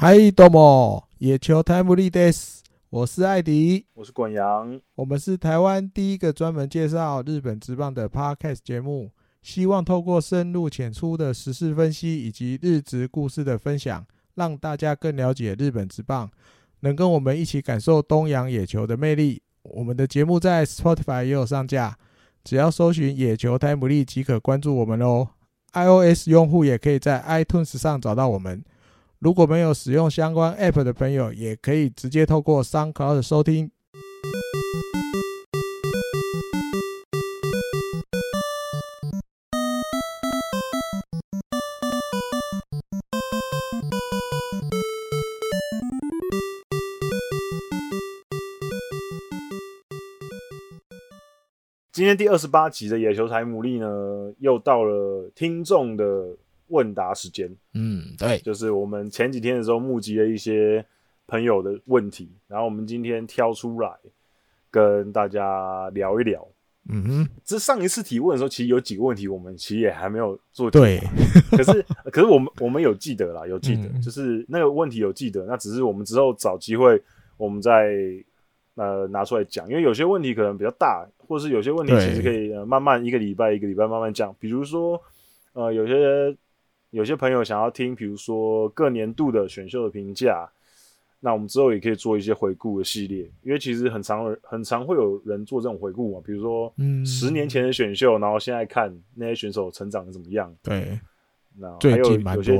嗨，多么野球台姆利德斯，我是艾迪，我是管阳，我们是台湾第一个专门介绍日本职棒的 Podcast 节目，希望透过深入浅出的时事分析以及日职故事的分享，让大家更了解日本职棒，能跟我们一起感受东洋野球的魅力。我们的节目在 Spotify 也有上架，只要搜寻野球台姆利即可关注我们哦。iOS 用户也可以在 iTunes 上找到我们。如果没有使用相关 App 的朋友，也可以直接透过 SoundCloud 收听。今天第二十八集的野球台牡蛎呢，又到了听众的。问答时间，嗯，对，就是我们前几天的时候募集了一些朋友的问题，然后我们今天挑出来跟大家聊一聊。嗯哼，这上一次提问的时候，其实有几个问题我们其实也还没有做。对，可是可是我们我们有记得啦，有记得，嗯、就是那个问题有记得，那只是我们之后找机会我们再呃拿出来讲，因为有些问题可能比较大，或是有些问题其实可以慢慢一个礼拜一个礼拜慢慢讲，比如说呃有些。有些朋友想要听，比如说各年度的选秀的评价，那我们之后也可以做一些回顾的系列，因为其实很常很常会有人做这种回顾嘛，比如说，嗯，十年前的选秀，然后现在看那些选手成长的怎么样？对，那还有有些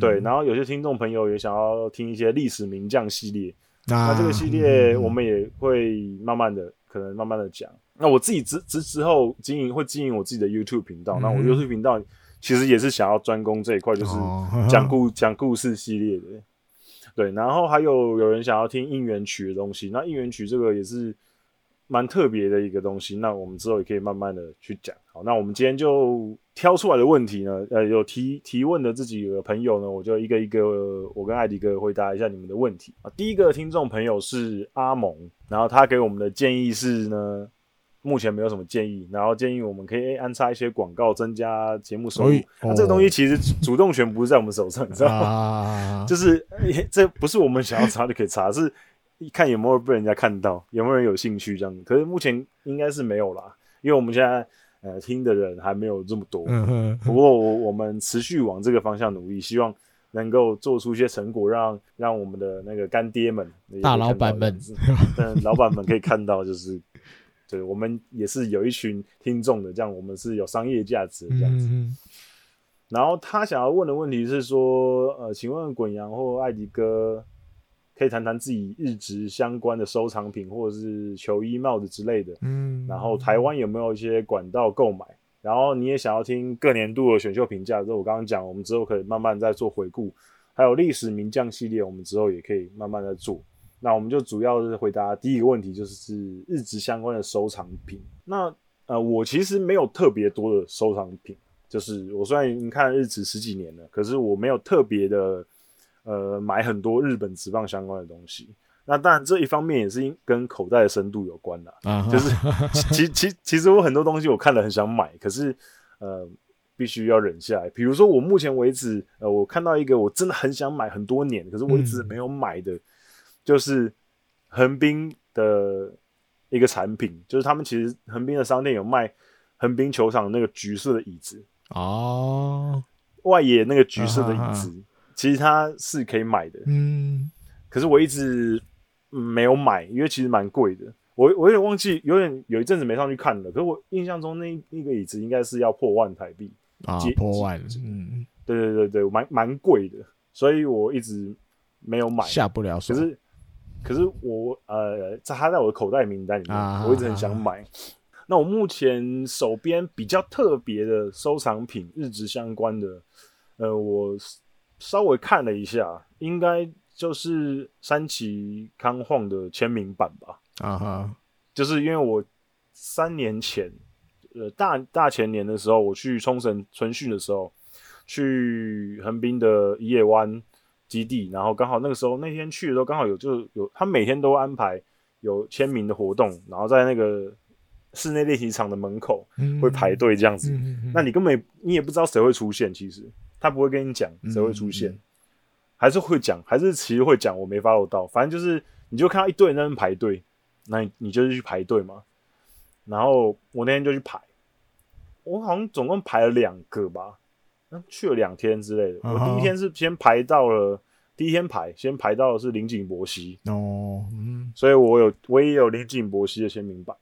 对，嗯、然后有些听众朋友也想要听一些历史名将系列，啊、那这个系列我们也会慢慢的，可能慢慢的讲。那我自己之之之后经营会经营我自己的 YouTube 频道，嗯、那我 YouTube 频道。其实也是想要专攻这一块，就是讲故 讲、oh, 故事系列的，对。然后还有有人想要听应援曲的东西，那应援曲这个也是蛮特别的一个东西。那我们之后也可以慢慢的去讲。好，那我们今天就挑出来的问题呢，呃，有提提问的自己的朋友呢，我就一个一个，我跟艾迪哥回答一下你们的问题啊。第一个听众朋友是阿蒙，然后他给我们的建议是呢。目前没有什么建议，然后建议我们可以安插一些广告，增加节目收入。那、哦啊、这个东西其实主动权不是在我们手上，你知道吗？啊、就是这不是我们想要查就可以查，是看有没有被人家看到，有没有人有兴趣这样。可是目前应该是没有啦，因为我们现在呃听的人还没有这么多。嗯、哼不过我我们持续往这个方向努力，希望能够做出一些成果让，让让我们的那个干爹们、大老板们、嗯，老板们可以看到，就是。对，我们也是有一群听众的，这样我们是有商业价值的这样子。嗯、然后他想要问的问题是说，呃，请问滚阳或艾迪哥可以谈谈自己日职相关的收藏品，或者是球衣、帽子之类的。嗯。然后台湾有没有一些管道购买？然后你也想要听各年度的选秀评价，就我刚刚讲，我们之后可以慢慢再做回顾，还有历史名将系列，我们之后也可以慢慢再做。那我们就主要是回答第一个问题，就是日职相关的收藏品。那呃，我其实没有特别多的收藏品，就是我虽然已经看日职十几年了，可是我没有特别的呃买很多日本职棒相关的东西。那当然这一方面也是跟口袋的深度有关啦，uh huh. 就是其其其实我很多东西我看了很想买，可是呃必须要忍下来。比如说我目前为止，呃，我看到一个我真的很想买很多年，可是我一直没有买的。嗯就是横滨的一个产品，就是他们其实横滨的商店有卖横滨球场那个橘色的椅子。哦，外野那个橘色的椅子，其实它是可以买的，嗯，可是我一直没有买，因为其实蛮贵的，我我有点忘记，有点有一阵子没上去看了，可是我印象中那那个椅子应该是要破万台币。啊，破万，嗯，对对对对，蛮蛮贵的，所以我一直没有买，下不了手，可是。可是我呃，在他在我的口袋名单里面，啊、我一直很想买。啊、那我目前手边比较特别的收藏品，日职相关的，呃，我稍微看了一下，应该就是山崎康晃的签名版吧。啊哈，就是因为我三年前，呃，大大前年的时候，我去冲绳春训的时候，去横滨的一夜湾。基地，然后刚好那个时候那天去的时候，刚好有就有他每天都安排有签名的活动，然后在那个室内练习场的门口会排队这样子。那你根本你也不知道谁会出现，其实他不会跟你讲谁会出现。还是会讲，还是其实会讲，我没 follow 到。反正就是，你就看到一堆人在那边排队，那你你就是去排队嘛。然后我那天就去排，我好像总共排了两个吧，去了两天之类的。我第一天是先排到了，第一天排先排到的是林景博西哦，嗯，所以我有我也有林景博西的签名版。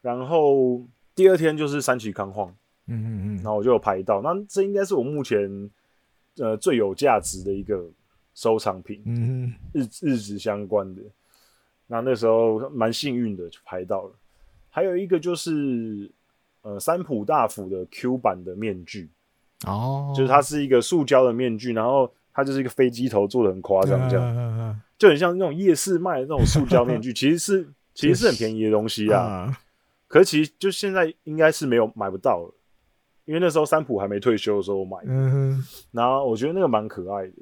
然后第二天就是三崎康晃，嗯嗯嗯，然后我就有排到，那这应该是我目前呃最有价值的一个收藏品，嗯，日日子相关的。那那时候蛮幸运的就排到了。还有一个就是呃三浦大辅的 Q 版的面具哦，就是它是一个塑胶的面具，然后它就是一个飞机头做的很夸张，这样就很像那种夜市卖的那种塑胶面具，其实是其实是很便宜的东西啊。可是其实就现在应该是没有买不到了，因为那时候三浦还没退休的时候我买的。嗯，然后我觉得那个蛮可爱的，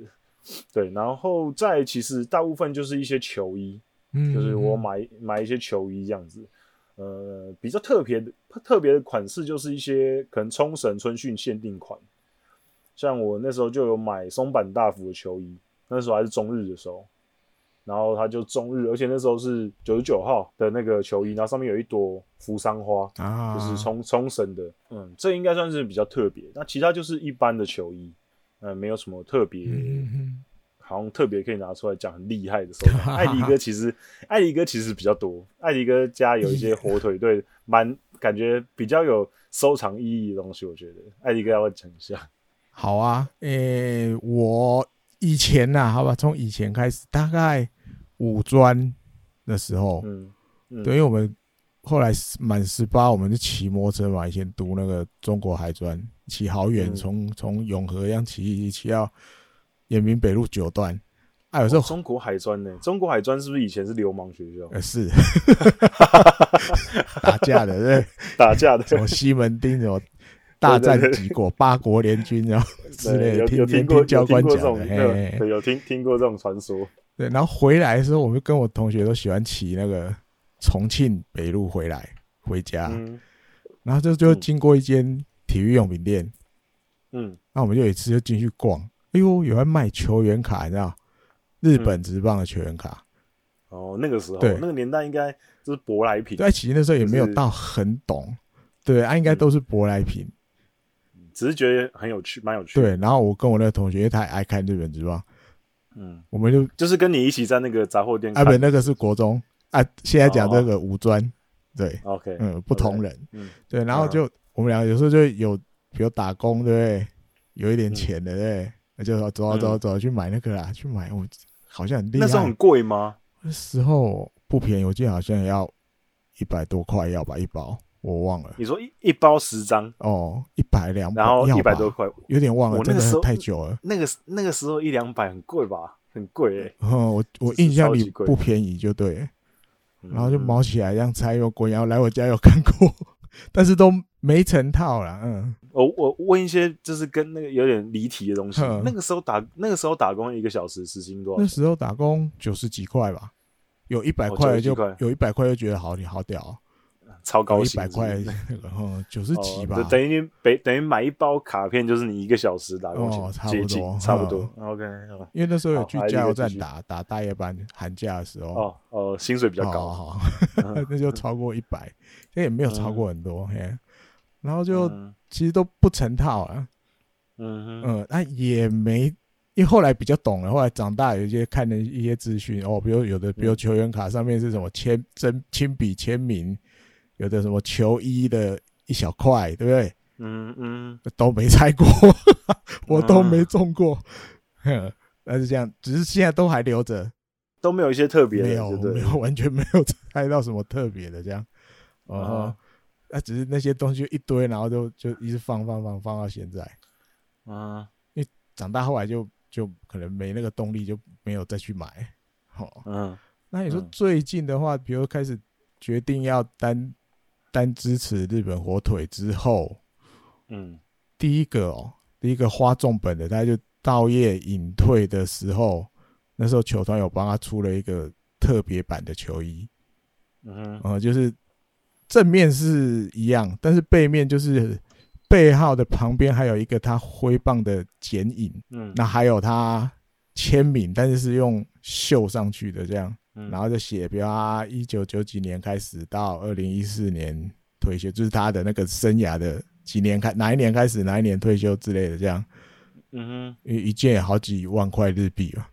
对。然后再其实大部分就是一些球衣，嗯，就是我买买一些球衣这样子。呃，比较特别的特别的款式就是一些可能冲绳春训限定款，像我那时候就有买松坂大辅的球衣，那时候还是中日的时候。然后他就中日，而且那时候是九十九号的那个球衣，然后上面有一朵扶桑花，啊，就是冲冲绳的，嗯，这应该算是比较特别。那其他就是一般的球衣，嗯，没有什么特别，嗯、好像特别可以拿出来讲很厉害的收藏。艾迪哥其实，艾迪哥其实比较多，艾迪哥家有一些火腿 队，蛮感觉比较有收藏意义的东西。我觉得艾迪哥要讲一下？好啊，诶、欸，我以前呐、啊，好吧，从以前开始，大概。五专的时候，嗯，嗯对，因为我们后来满十八，我们就骑摩托车嘛，以前读那个中国海专，骑好远，从从、嗯、永和一样骑骑到延平北路九段。啊，有时候、哦、中国海专呢？中国海专是不是以前是流氓学校？呃，是，打架的，对，打架的，什么西门町，什么大战几国，八国联军，然后之类的，有听过教官讲的，对，有听听过这种传说。对，然后回来的时候，我们跟我同学都喜欢骑那个重庆北路回来回家，嗯、然后就就经过一间体育用品店，嗯，那我们就有一次就进去逛，哎呦，有人卖球员卡，你知道，日本职棒的球员卡。嗯、哦，那个时候，对，那个年代应该就是舶来品。对，其实那时候也没有到很懂，就是、对，啊，应该都是舶来品、嗯，只是觉得很有趣，蛮有趣。对，然后我跟我那个同学，因为他也爱看日本职棒。嗯，我们就就是跟你一起在那个杂货店。啊，不，那个是国中啊。现在讲这个五专，哦、对，OK，嗯，不同人，嗯，对。然后就、嗯、我们两个有时候就有，比如打工，对不对？有一点钱的，对，那、嗯、就说走啊走走去买那个啦，去买。我好像很厉害。那时候很贵吗？那时候不便宜，我记得好像要一百多块要吧，一包。我忘了，你说一一包十张哦，一百两百，然后一百多块，有点忘了，真的是太久了。那个那个时候一两百很贵吧，很贵。哦，我我印象里不便宜，就对。然后就毛起来，这样拆又贵。然后来我家有看过，但是都没成套啦。嗯，我我问一些就是跟那个有点离题的东西。那个时候打那个时候打工一个小时时薪多少？那时候打工九十几块吧，有一百块就有一百块就觉得好你好屌。超高兴，一百块那个，嗯，九十几吧，等于等等于买一包卡片，就是你一个小时打工钱，差不多，差不多。OK，因为那时候有去加油站打打大夜班，寒假的时候，哦哦，薪水比较高，好，那就超过一百，这也没有超过很多，嘿，然后就其实都不成套啊，嗯嗯，那也没，因为后来比较懂了，后来长大有一些看的一些资讯哦，比如有的，比如球员卡上面是什么签真亲笔签名。有的什么球衣的一小块，对不对？嗯嗯，都没拆过，我都没中过。嗯，但是这样，只是现在都还留着，都没有一些特别的，没有，没有，完全没有拆到什么特别的这样。哦，那只是那些东西一堆，然后就就一直放放放放到现在。啊，因为长大后来就就可能没那个动力，就没有再去买。哦，嗯，那你说最近的话，比如开始决定要单。单支持日本火腿之后，嗯，第一个哦，第一个花重本的，他就道业隐退的时候，那时候球团有帮他出了一个特别版的球衣，嗯，呃，就是正面是一样，但是背面就是背号的旁边还有一个他挥棒的剪影，嗯，那还有他签名，但是是用绣上去的这样，然后就写，比如啊，一九九几年开始到二零一四年退休，就是他的那个生涯的几年开哪一年开始，哪一年退休之类的这样。嗯哼，一一件也好几万块日币啊，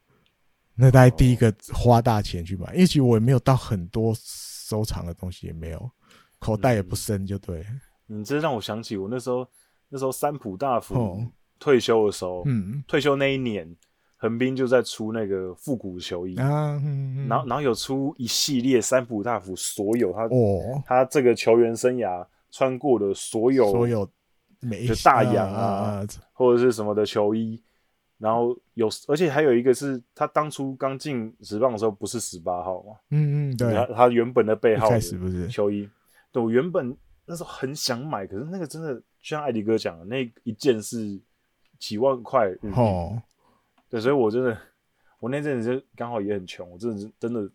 那大概第一个花大钱去买，因为其实我也没有到很多收藏的东西，也没有，口袋也不深，就对。你这让我想起我那时候，那时候三浦大辅退休的时候，嗯，退休那一年，横滨就在出那个复古球衣啊，然后然后有出一系列三浦大辅所有他哦，他这个球员生涯穿过的所有所有。就大洋啊，或者是什么的球衣，然后有，而且还有一个是他当初刚进职棒的时候不是十八号嘛，嗯嗯，对，他他原本的背号开始不是。球衣，对，我原本那时候很想买，可是那个真的就像艾迪哥讲的，那一件是几万块哦，对，所以我真的，我那阵子就刚好也很穷，我真的是真的，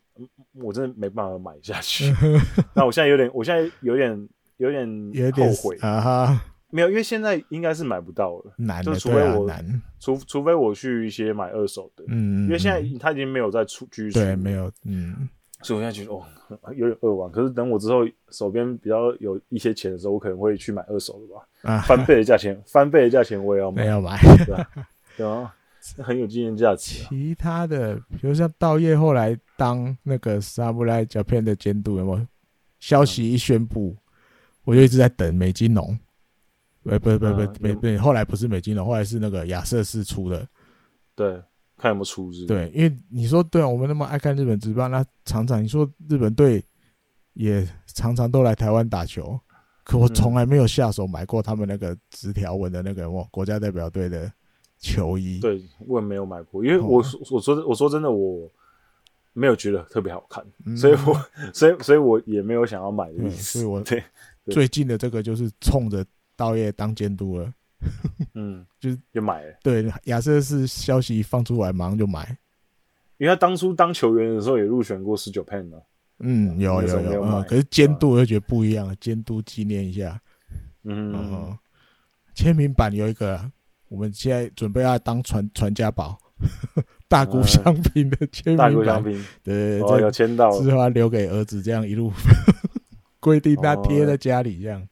我真的没办法买下去。那我现在有点，我现在有点有点有点后悔啊哈。没有，因为现在应该是买不到了，难，就除非我难，除除非我去一些买二手的，嗯，因为现在他已经没有在出居住，对，没有，嗯，所以我现在觉得哦，有点扼腕。可是等我之后手边比较有一些钱的时候，我可能会去买二手的吧，啊，翻倍的价钱，翻倍的价钱我也要买，要买，对吧？对啊，很有纪念价值。其他的，比如像道叶后来当那个 Samurai Japan 的监督，有没有消息一宣布，我就一直在等美津浓。哎，不不不不，没没，后来不是美金龙，后来是那个亚瑟士出的。对，看有没有出日。对，因为你说对啊，我们那么爱看日本职棒，那常常你说日本队也常常都来台湾打球，可我从来没有下手买过他们那个直条纹的那个国家代表队的球衣。对，我也没有买过，因为我我说我说真的，我没有觉得特别好看，嗯、所以我所以所以我也没有想要买的意思。所以我对最近的这个就是冲着。道业当监督了，嗯，就是就买了。对，亚瑟是消息一放出来，马上就买。因为他当初当球员的时候也入选过十九 pen 的。嗯，有有有，有，可是监督我就觉得不一样，监督纪念一下。嗯，签名版有一个，我们现在准备要当传传家宝，大谷翔平的签名版。大谷翔平，对，哦，有签到，之后要留给儿子，这样一路 规定他贴在家里这样。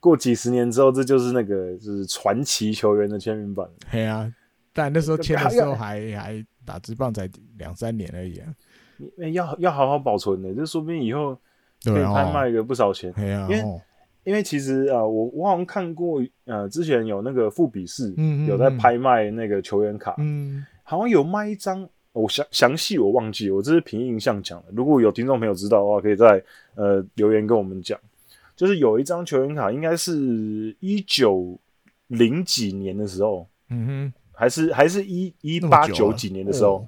过几十年之后，这就是那个就是传奇球员的签名版。对啊，但那时候签的时候还还打职棒才两三年而已啊。你要要好好保存的，这说不定以后可以拍卖个不少钱。对啊，因为因为其实啊，我我好像看过呃，之前有那个富比士有在拍卖那个球员卡，嗯，好像有卖一张，我详详细我忘记，我这是凭印象讲的。如果有听众朋友知道的话，可以在呃留言跟我们讲。就是有一张球员卡，应该是一九零几年的时候，嗯哼，还是还是一一八九几年的时候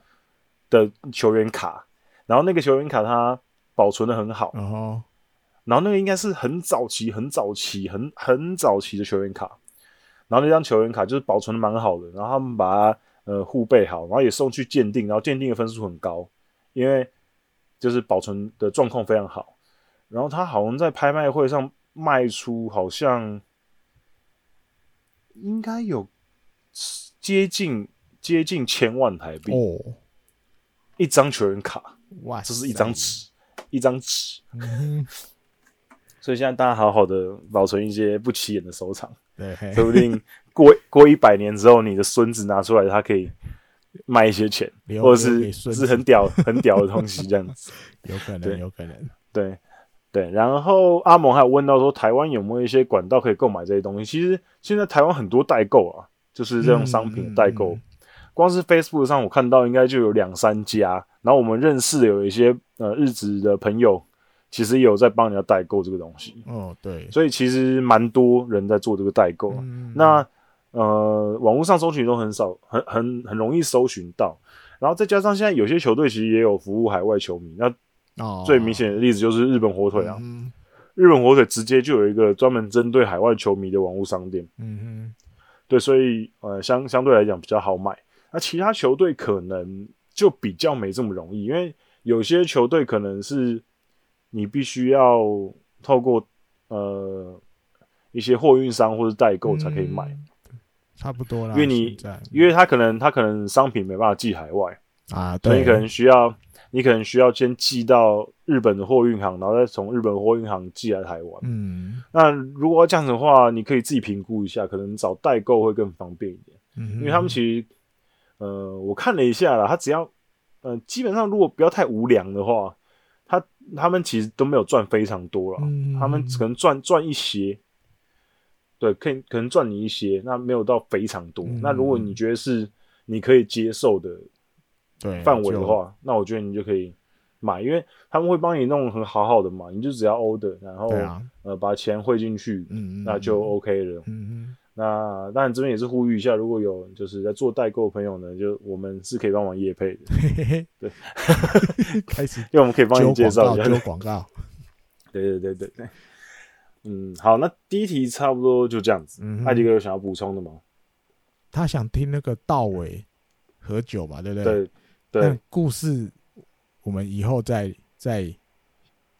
的球员卡，然后那个球员卡它保存的很好，然后那个应该是很早期、很早期、很很早期的球员卡，然后那张球员卡就是保存的蛮好的，然后他们把它呃护备好，然后也送去鉴定，然后鉴定的分数很高，因为就是保存的状况非常好。然后他好像在拍卖会上卖出，好像应该有接近接近千万台币哦，一张球员卡，哇，这是一张纸，一张纸，嗯、所以现在大家好好的保存一些不起眼的收藏，对，说不定过过一百年之后，你的孙子拿出来，他可以卖一些钱，或者是是很屌 很屌的东西，这样子，有可能，有可能，对。对，然后阿蒙还有问到说，台湾有没有一些管道可以购买这些东西？其实现在台湾很多代购啊，就是这种商品代购，嗯嗯嗯、光是 Facebook 上我看到应该就有两三家。然后我们认识的有一些呃日职的朋友，其实也有在帮人家代购这个东西。哦，对，所以其实蛮多人在做这个代购。嗯、那呃，网络上搜寻都很少，很很很容易搜寻到。然后再加上现在有些球队其实也有服务海外球迷，那。哦，最明显的例子就是日本火腿啊，嗯、日本火腿直接就有一个专门针对海外球迷的网络商店。嗯哼，对，所以呃相相对来讲比较好买。那其他球队可能就比较没这么容易，因为有些球队可能是你必须要透过呃一些货运商或者代购才可以买。差不多啦。因为你，因为他可能他可能商品没办法寄海外啊，所以你可能需要你可能需要先寄到日本的货运行，然后再从日本货运行寄来台湾。嗯，那如果要这样子的话，你可以自己评估一下，可能找代购会更方便一点。嗯，因为他们其实，呃，我看了一下啦，他只要，呃，基本上如果不要太无良的话，他他们其实都没有赚非常多了，嗯，他们可能赚赚一些，对，可以可能赚你一些，那没有到非常多。嗯，那如果你觉得是你可以接受的范围的话，那我觉得你就可以买，因为他们会帮你弄很好好的嘛，你就只要 order，然后，啊，呃把钱汇进去，嗯，那就 OK 了。嗯那当然，这边也是呼吁一下，如果有就是在做代购的朋友呢，就我们是可以帮忙业配的，对，开始，因为我们可以帮你介绍一下，做广告，对 对对对对，嗯，好，那第一题差不多就这样子，嗯，艾迪哥有想要补充的吗？他想听那个道尾喝酒吧，对不对？对对，故事我们以后再再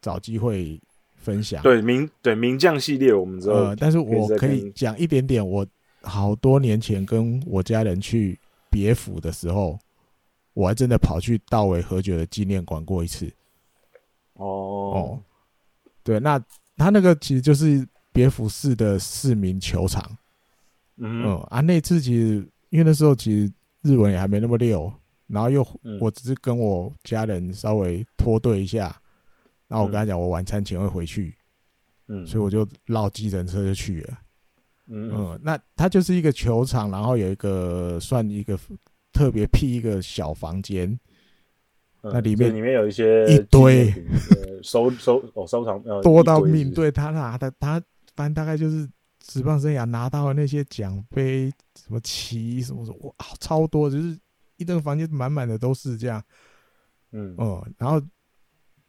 找机会。分享对名对名将系列，我们知道、呃，但是我可以讲一点点。我好多年前跟我家人去别府的时候，我还真的跑去道维喝酒的纪念馆过一次。哦哦，对，那他那个其实就是别府市的市民球场。嗯，嗯啊，那次其实因为那时候其实日文也还没那么溜，然后又我只是跟我家人稍微脱队一下。然后我跟他讲，我晚餐前会回去，嗯，所以我就绕计程车就去了，嗯嗯，那它就是一个球场，然后有一个算一个特别辟一个小房间，嗯、那里面里面有一些一堆收收哦收藏多到命，对他拿的他反正大概就是职棒生涯拿到的那些奖杯，什么旗什么什么哇超多，就是一栋房间满满的都是这样，嗯。嗯，然后。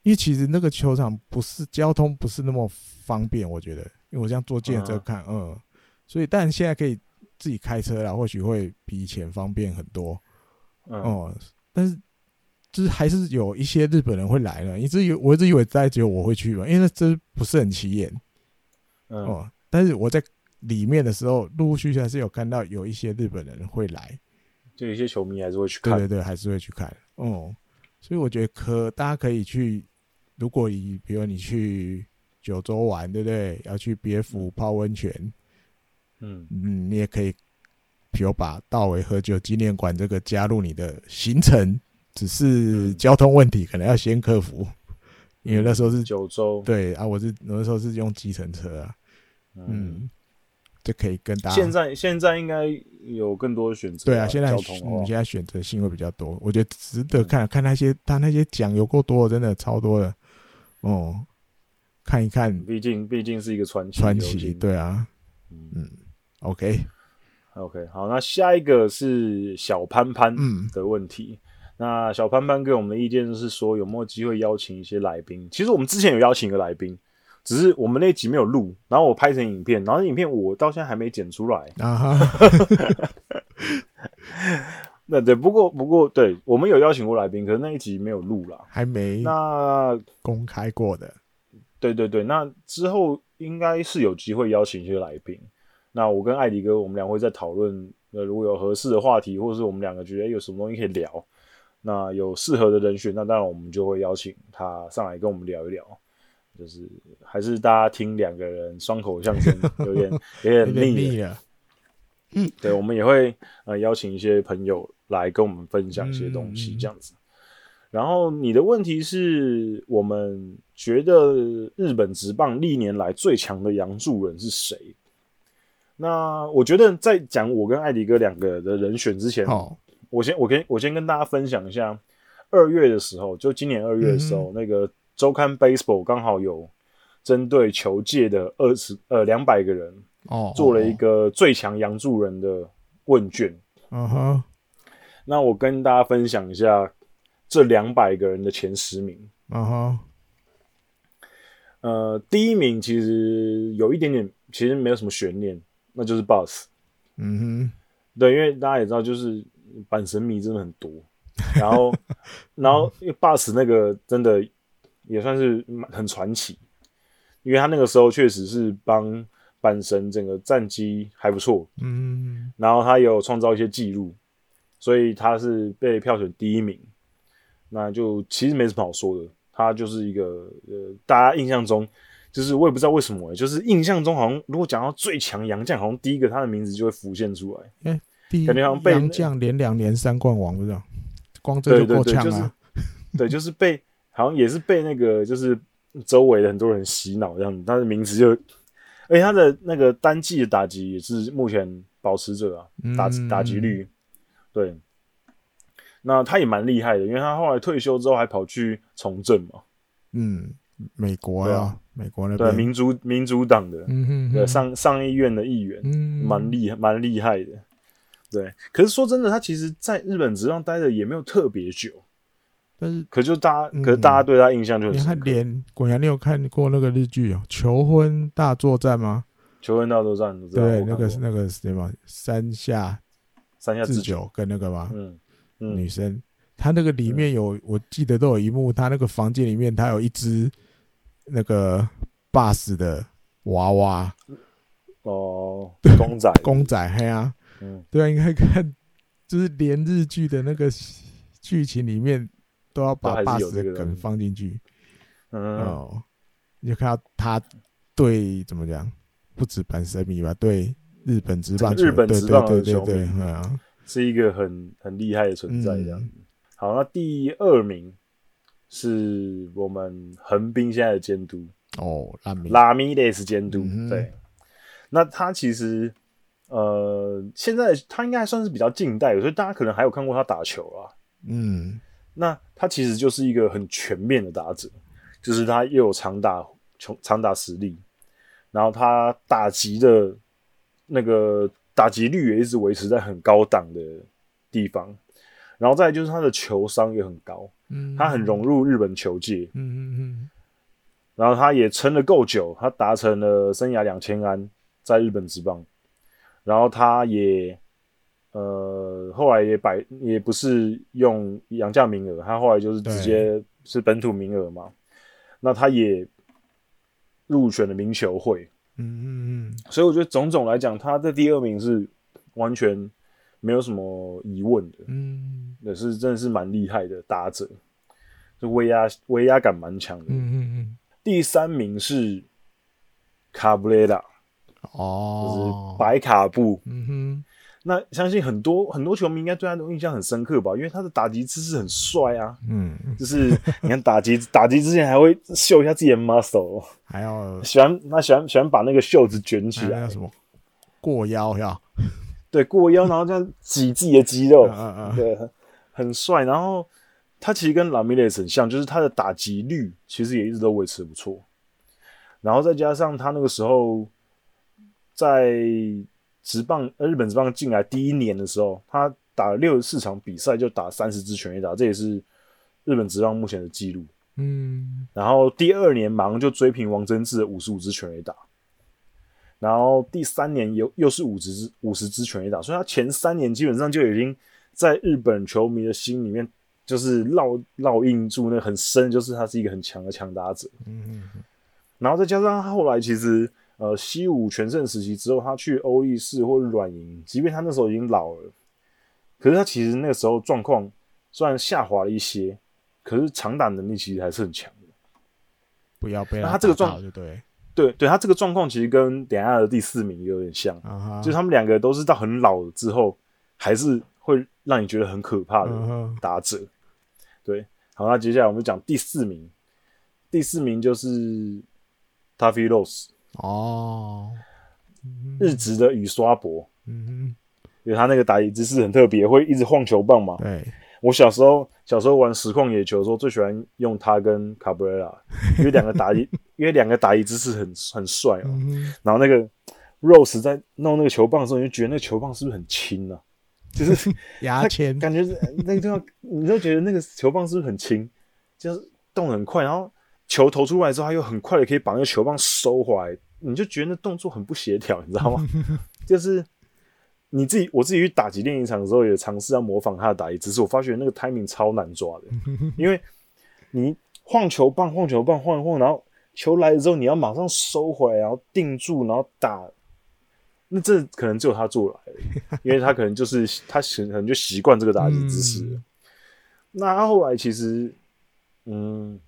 因为其实那个球场不是交通不是那么方便，我觉得，因为我这样坐计程车看，嗯，所以但现在可以自己开车了，或许会比以前方便很多，哦，但是就是还是有一些日本人会来了，一直以我一直以为在只有我会去嘛，因为那这不是很起眼，哦，但是我在里面的时候，陆陆续续还是有看到有一些日本人会来，就有一些球迷还是会去看，对对对，还是会去看，哦，所以我觉得可大家可以去。如果以比如你去九州玩，对不对？要去别府泡温泉，嗯。嗯，你也可以，比如把道维喝酒纪念馆这个加入你的行程，只是交通问题可能要先克服，因为那时候是九州，对啊，我是那时候是用计程车啊，嗯，就可以跟大家。现在现在应该有更多的选择，对啊，现在交通嗯，现在选择性会比较多，我觉得值得看看那些他那些奖有够多，真的超多的。哦，看一看，毕竟毕竟是一个传奇，传奇，对啊，嗯，OK，OK，、okay okay, 好，那下一个是小潘潘的问题。嗯、那小潘潘给我们的意见就是说，有没有机会邀请一些来宾？其实我们之前有邀请一个来宾，只是我们那集没有录，然后我拍成影片，然后影片我到现在还没剪出来啊哈。那对，不过不过，对我们有邀请过来宾，可是那一集没有录啦，还没那公开过的。对对对，那之后应该是有机会邀请一些来宾。那我跟艾迪哥，我们俩会再讨论。那如果有合适的话题，或者是我们两个觉得有什么东西可以聊，那有适合的人选，那当然我们就会邀请他上来跟我们聊一聊。就是还是大家听两个人双口相声，有点有点腻了。嗯，对，我们也会呃邀请一些朋友来跟我们分享一些东西，这样子。嗯、然后你的问题是我们觉得日本职棒历年来最强的洋助人是谁？那我觉得在讲我跟艾迪哥两个的人选之前，哦、我先我跟我先跟大家分享一下，二月的时候，就今年二月的时候，嗯、那个周刊 Baseball 刚好有针对球界的二十呃两百个人。哦，做了一个最强杨助人的问卷。嗯哼，那我跟大家分享一下这两百个人的前十名。嗯哼，呃，第一名其实有一点点，其实没有什么悬念，那就是 Boss。嗯哼，对，因为大家也知道，就是板神迷真的很多。然后，然后因为 Boss 那个真的也算是很传奇，因为他那个时候确实是帮。阪神整个战绩还不错，嗯，然后他有创造一些记录，所以他是被票选第一名。那就其实没什么好说的，他就是一个呃，大家印象中，就是我也不知道为什么、欸，就是印象中好像如果讲到最强洋将，好像第一个他的名字就会浮现出来。哎、欸，第一感觉好像被洋将连两连三冠王，不知道，光这就够呛了。对，就是被好像也是被那个就是周围的很多人洗脑这样子，他的名字就，而且他的那个单季的打击也是目前保持者啊，打打击率，对。那他也蛮厉害的，因为他后来退休之后还跑去从政嘛。嗯，美国呀、啊，啊、美国那边对民主民主党的，嗯哼哼对上上议院的议员，嗯，蛮厉害蛮厉害的。对，可是说真的，他其实在日本职棒待的也没有特别久，但是可就大家，嗯、可是大家对他印象就很深。你看连果然，你有看过那个日剧哦，《求婚大作战》吗？求婚大作战，对，那个是那个是什么？山下山下智久跟那个吗？嗯。女生，她那个里面有，我记得都有一幕，她那个房间里面，她有一只那个 BUS 的娃娃，哦，公仔，公仔，嘿啊，嗯，对啊，应该看，就是连日剧的那个剧情里面都要把 BUS 的梗放进去，嗯，哦，你就看到他对怎么讲，不止本神米吧，对日本职棒，日本职棒的球迷，嗯。是一个很很厉害的存在，这样、嗯、好，那第二名是我们横滨现在的监督。哦，拉米拉米雷斯监督。嗯、对，那他其实呃，现在他应该算是比较近代，所以大家可能还有看过他打球啊。嗯，那他其实就是一个很全面的打者，就是他又有长打长长打实力，然后他打击的那个。打击率也一直维持在很高档的地方，然后再来就是他的球商也很高，嗯，他很融入日本球界，嗯嗯嗯，然后他也撑了够久，他达成了生涯两千安在日本职棒，然后他也呃后来也摆也不是用洋将名额，他后来就是直接是本土名额嘛，那他也入选了名球会。嗯嗯嗯，所以我觉得种种来讲，他的第二名是完全没有什么疑问的。嗯，也是真的是蛮厉害的打者，就威压威压感蛮强的。嗯嗯嗯。第三名是卡布雷拉，哦，就是白卡布。嗯哼。那相信很多很多球迷应该对他的印象很深刻吧？因为他的打击姿势很帅啊，嗯，就是你看打击打击之前还会秀一下自己的 muscle，还要喜欢那喜欢喜欢把那个袖子卷起来，什么过腰呀对过腰，然后这样挤自己的肌肉，嗯嗯，对，很帅。然后他其实跟拉米雷斯很像，就是他的打击率其实也一直都维持不错，然后再加上他那个时候在。职棒，呃，日本职棒进来第一年的时候，他打了六十四场比赛就打三十支全垒打，这也是日本职棒目前的记录。嗯，然后第二年马上就追平王贞治的五十五支全垒打，然后第三年又又是五十支五十支全垒打，所以他前三年基本上就已经在日本球迷的心里面就是烙烙印住那很深，就是他是一个很强的强打者。嗯，然后再加上他后来其实。呃，西武全盛时期之后，他去欧力士或者软银，即便他那时候已经老了，可是他其实那个时候状况虽然下滑了一些，可是长打能力其实还是很强的。不要被他，他这个状对对对，他这个状况其实跟等下的第四名有点像，uh huh. 就他们两个都是到很老了之后，还是会让你觉得很可怕的打者。Uh huh. 对，好，那接下来我们讲第四名，第四名就是 Tuffy Rose。哦，日职的雨刷博，嗯哼，因为他那个打野姿势很特别，会一直晃球棒嘛。对，我小时候小时候玩实况野球的时候，最喜欢用他跟卡布雷拉，因为两个打野，因为两个打野姿势很很帅哦。嗯、然后那个 Rose 在弄那个球棒的时候，你就觉得那个球棒是不是很轻呢、啊？就是 牙签，感觉那个地方，你就觉得那个球棒是不是很轻？就是动很快，然后。球投出来之后，他又很快的可以把那个球棒收回来，你就觉得那动作很不协调，你知道吗？就是你自己，我自己去打击练习场的时候，也尝试要模仿他的打击，只是我发觉那个 timing 超难抓的，因为你晃球棒、晃球棒、晃一晃，然后球来了之后你要马上收回来，然后定住，然后打。那这可能只有他做来了，因为他可能就是他可能就习惯这个打击姿势。嗯、那他后来其实，嗯，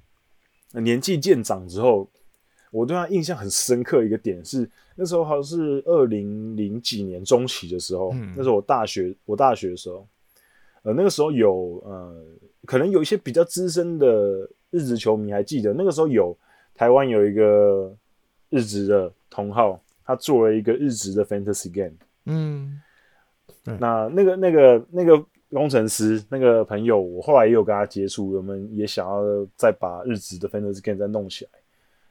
年纪渐长之后，我对他印象很深刻一个点是，那时候好像是二零零几年中期的时候，嗯、那时候我大学我大学的时候，呃，那个时候有呃，可能有一些比较资深的日职球迷还记得，那个时候有台湾有一个日职的同号。他做了一个日职的 fantasy game，嗯，那那个那个那个工程师那个朋友，我后来也有跟他接触，我们也想要再把日职的 fantasy game 再弄起来，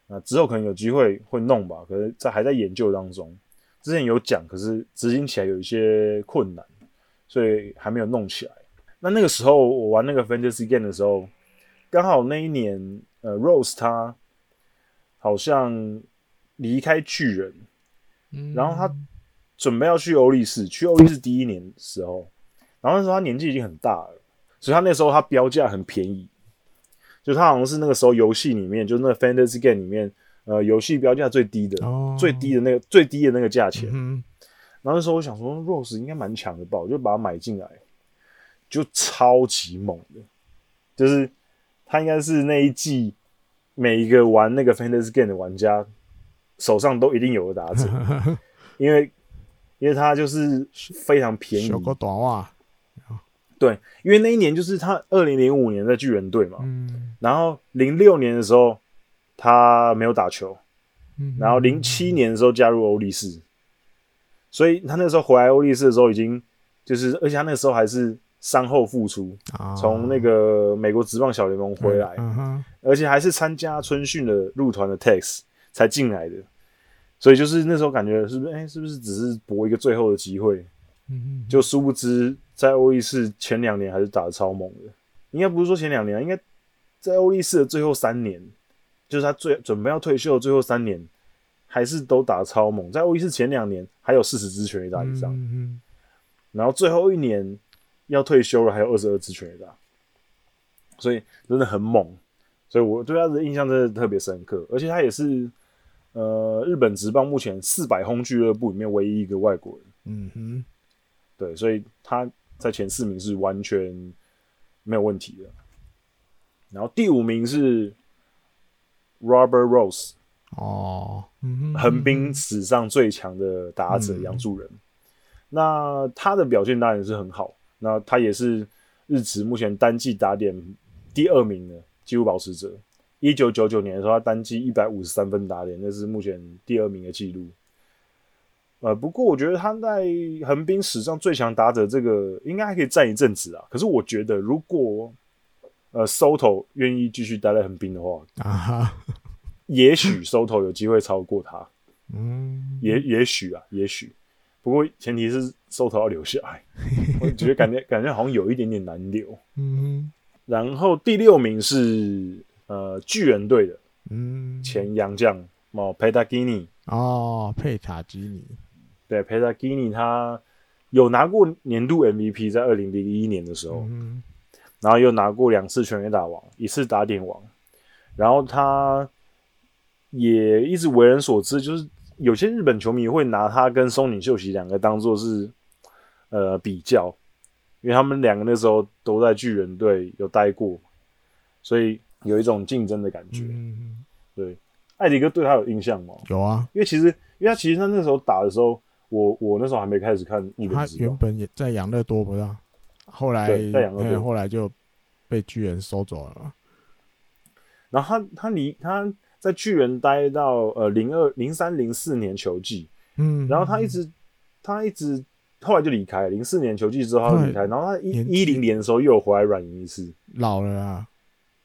那之后可能有机会会弄吧，可是在还在研究当中，之前有讲，可是执行起来有一些困难，所以还没有弄起来。那那个时候我玩那个 fantasy game 的时候，刚好那一年，呃，Rose 他好像离开巨人。然后他准备要去欧力士，去欧力士第一年的时候，然后那时候他年纪已经很大了，所以他那时候他标价很便宜，就他好像是那个时候游戏里面，就是那个 Fantasy Game 里面，呃，游戏标价最低的，哦、最低的那个最低的那个价钱。嗯、然后那时候我想说，Rose 应该蛮强的吧，我就把它买进来，就超级猛的，就是他应该是那一季每一个玩那个 Fantasy Game 的玩家。手上都一定有的打者，因为因为他就是非常便宜。对，因为那一年就是他二零零五年在巨人队嘛，嗯、然后零六年的时候他没有打球，嗯、然后零七年的时候加入欧力士，所以他那时候回来欧力士的时候已经就是，而且他那时候还是伤后复出，从、哦、那个美国职棒小联盟回来，嗯嗯、而且还是参加春训的入团的 Tex。才进来的，所以就是那时候感觉是不是哎、欸，是不是只是搏一个最后的机会？嗯嗯，就殊不知在欧力士前两年还是打的超猛的，应该不是说前两年，应该在欧力士的最后三年，就是他最准备要退休的最后三年，还是都打超猛。在欧力士前两年还有四十支全垒打以上，嗯嗯，然后最后一年要退休了，还有二十二支全垒打，所以真的很猛。所以我对他的印象真的特别深刻，而且他也是。呃，日本职棒目前四百轰俱乐部里面唯一一个外国人。嗯哼，对，所以他在前四名是完全没有问题的。然后第五名是 Robert Rose，哦，横滨史上最强的打者杨助人。嗯、那他的表现当然是很好，那他也是日职目前单季打点第二名的纪录保持者。一九九九年的时候，他单季一百五十三分打点，那是目前第二名的记录。呃，不过我觉得他在横滨史上最强打者这个应该还可以站一阵子啊。可是我觉得，如果呃 Soto 愿意继续待在横滨的话，啊，也许 Soto 有机会超过他。嗯，也也许啊，也许。不过前提是 Soto 要留下来，我觉得感觉感觉好像有一点点难留。嗯，然后第六名是。呃，巨人队的，嗯，前洋将哦，佩塔基尼哦，佩塔基尼，对，佩塔基尼他有拿过年度 MVP，在二零零一年的时候，嗯，然后又拿过两次全垒打王，一次打点王，然后他也一直为人所知，就是有些日本球迷会拿他跟松井秀喜两个当做是呃比较，因为他们两个那时候都在巨人队有待过，所以。有一种竞争的感觉，嗯、对，艾迪哥对他有印象吗？有啊，因为其实，因为他其实他那时候打的时候，我我那时候还没开始看他原本也在养乐多不是？后来在养乐多，后来就被巨人收走了。然后他他离他在巨人待到呃零二零三零四年球季，嗯，然后他一直他一直后来就离开，零四年球季之后他就离开，然后他一一零年的时候又有回来软银一次，老了啊。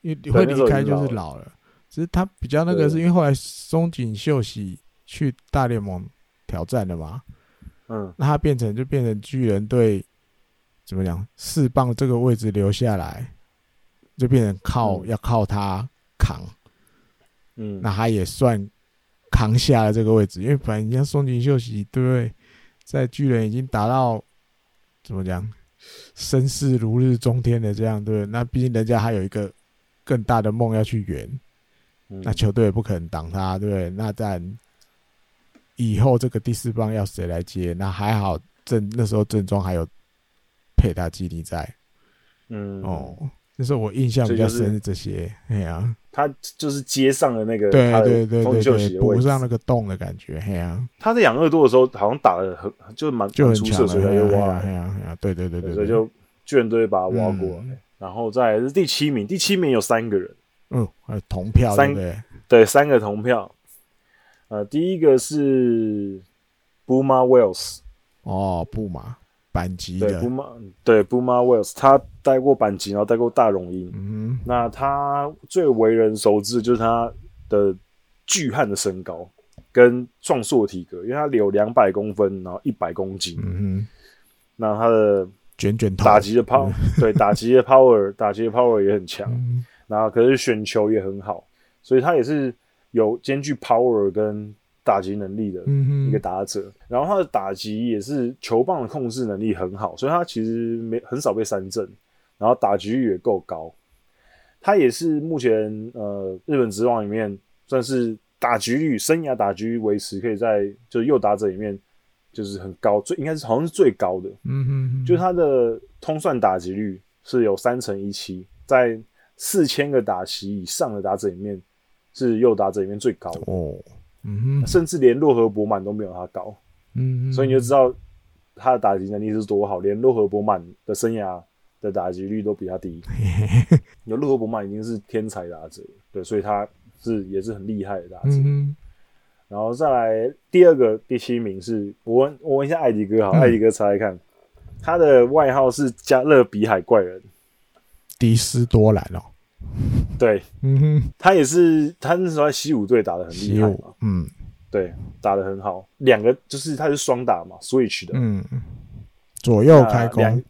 因为会离开就是老了，只是他比较那个，是因为后来松井秀喜去大联盟挑战了嘛，嗯，那他变成就变成巨人队怎么讲四棒这个位置留下来，就变成靠要靠他扛，嗯，那他也算扛下了这个位置，因为反正你像松井秀喜对不对，在巨人已经达到怎么讲声势如日中天的这样对，那毕竟人家还有一个。更大的梦要去圆，嗯、那球队也不可能挡他，对不对？那但以后这个第四棒要谁来接？那还好正那时候正中还有佩塔基尼在，嗯。哦，那时候我印象比较深是这些，哎呀，他就是接上了那个对对对对对，补上那个洞的感觉，嘿呀，他在养乐多的时候好像打的很就是蛮就很出色，所以他就挖，嘿呀嘿呀，对对对对，所以就巨人队把他挖过来，然后再来是第七名，第七名有三个人，嗯，还有铜票，对不对？对，三个铜票。呃，第一个是 Boomer Wells，哦，布马阪急的，对 Boomer，对 Boomer Wells，他带过阪急，然后带过大荣鹰。嗯，那他最为人熟知的就是他的巨汉的身高跟壮硕的体格，因为他有两百公分，然后一百公斤。嗯，那他的卷卷头，打击的 power，对，打击的 power，打击的 power 也很强。嗯，然后可是选球也很好，所以他也是。有兼具 power 跟打击能力的一个打者，嗯、然后他的打击也是球棒的控制能力很好，所以他其实没很少被三振，然后打击率也够高。他也是目前呃日本职棒里面算是打击率生涯打击率维持可以在就是右打者里面就是很高，最应该是好像是最高的。嗯哼，就是他的通算打击率是有三成一七，在四千个打席以上的打者里面。是右打者里面最高的哦，嗯哼，甚至连洛河伯满都没有他高，嗯哼，所以你就知道他的打击能力是多好，连洛河伯满的生涯的打击率都比他低。有洛河伯满已经是天才打者，对，所以他是也是很厉害的打者。嗯、然后再来第二个第七名是我问我问一下艾迪哥好，嗯、艾迪哥猜猜看，他的外号是加勒比海怪人，迪斯多兰哦。对，嗯哼，他也是，他那时候在西武队打的很厉害嘛，嗯，对，打的很好，两个就是他是双打嘛，switch 的，嗯，左右开弓，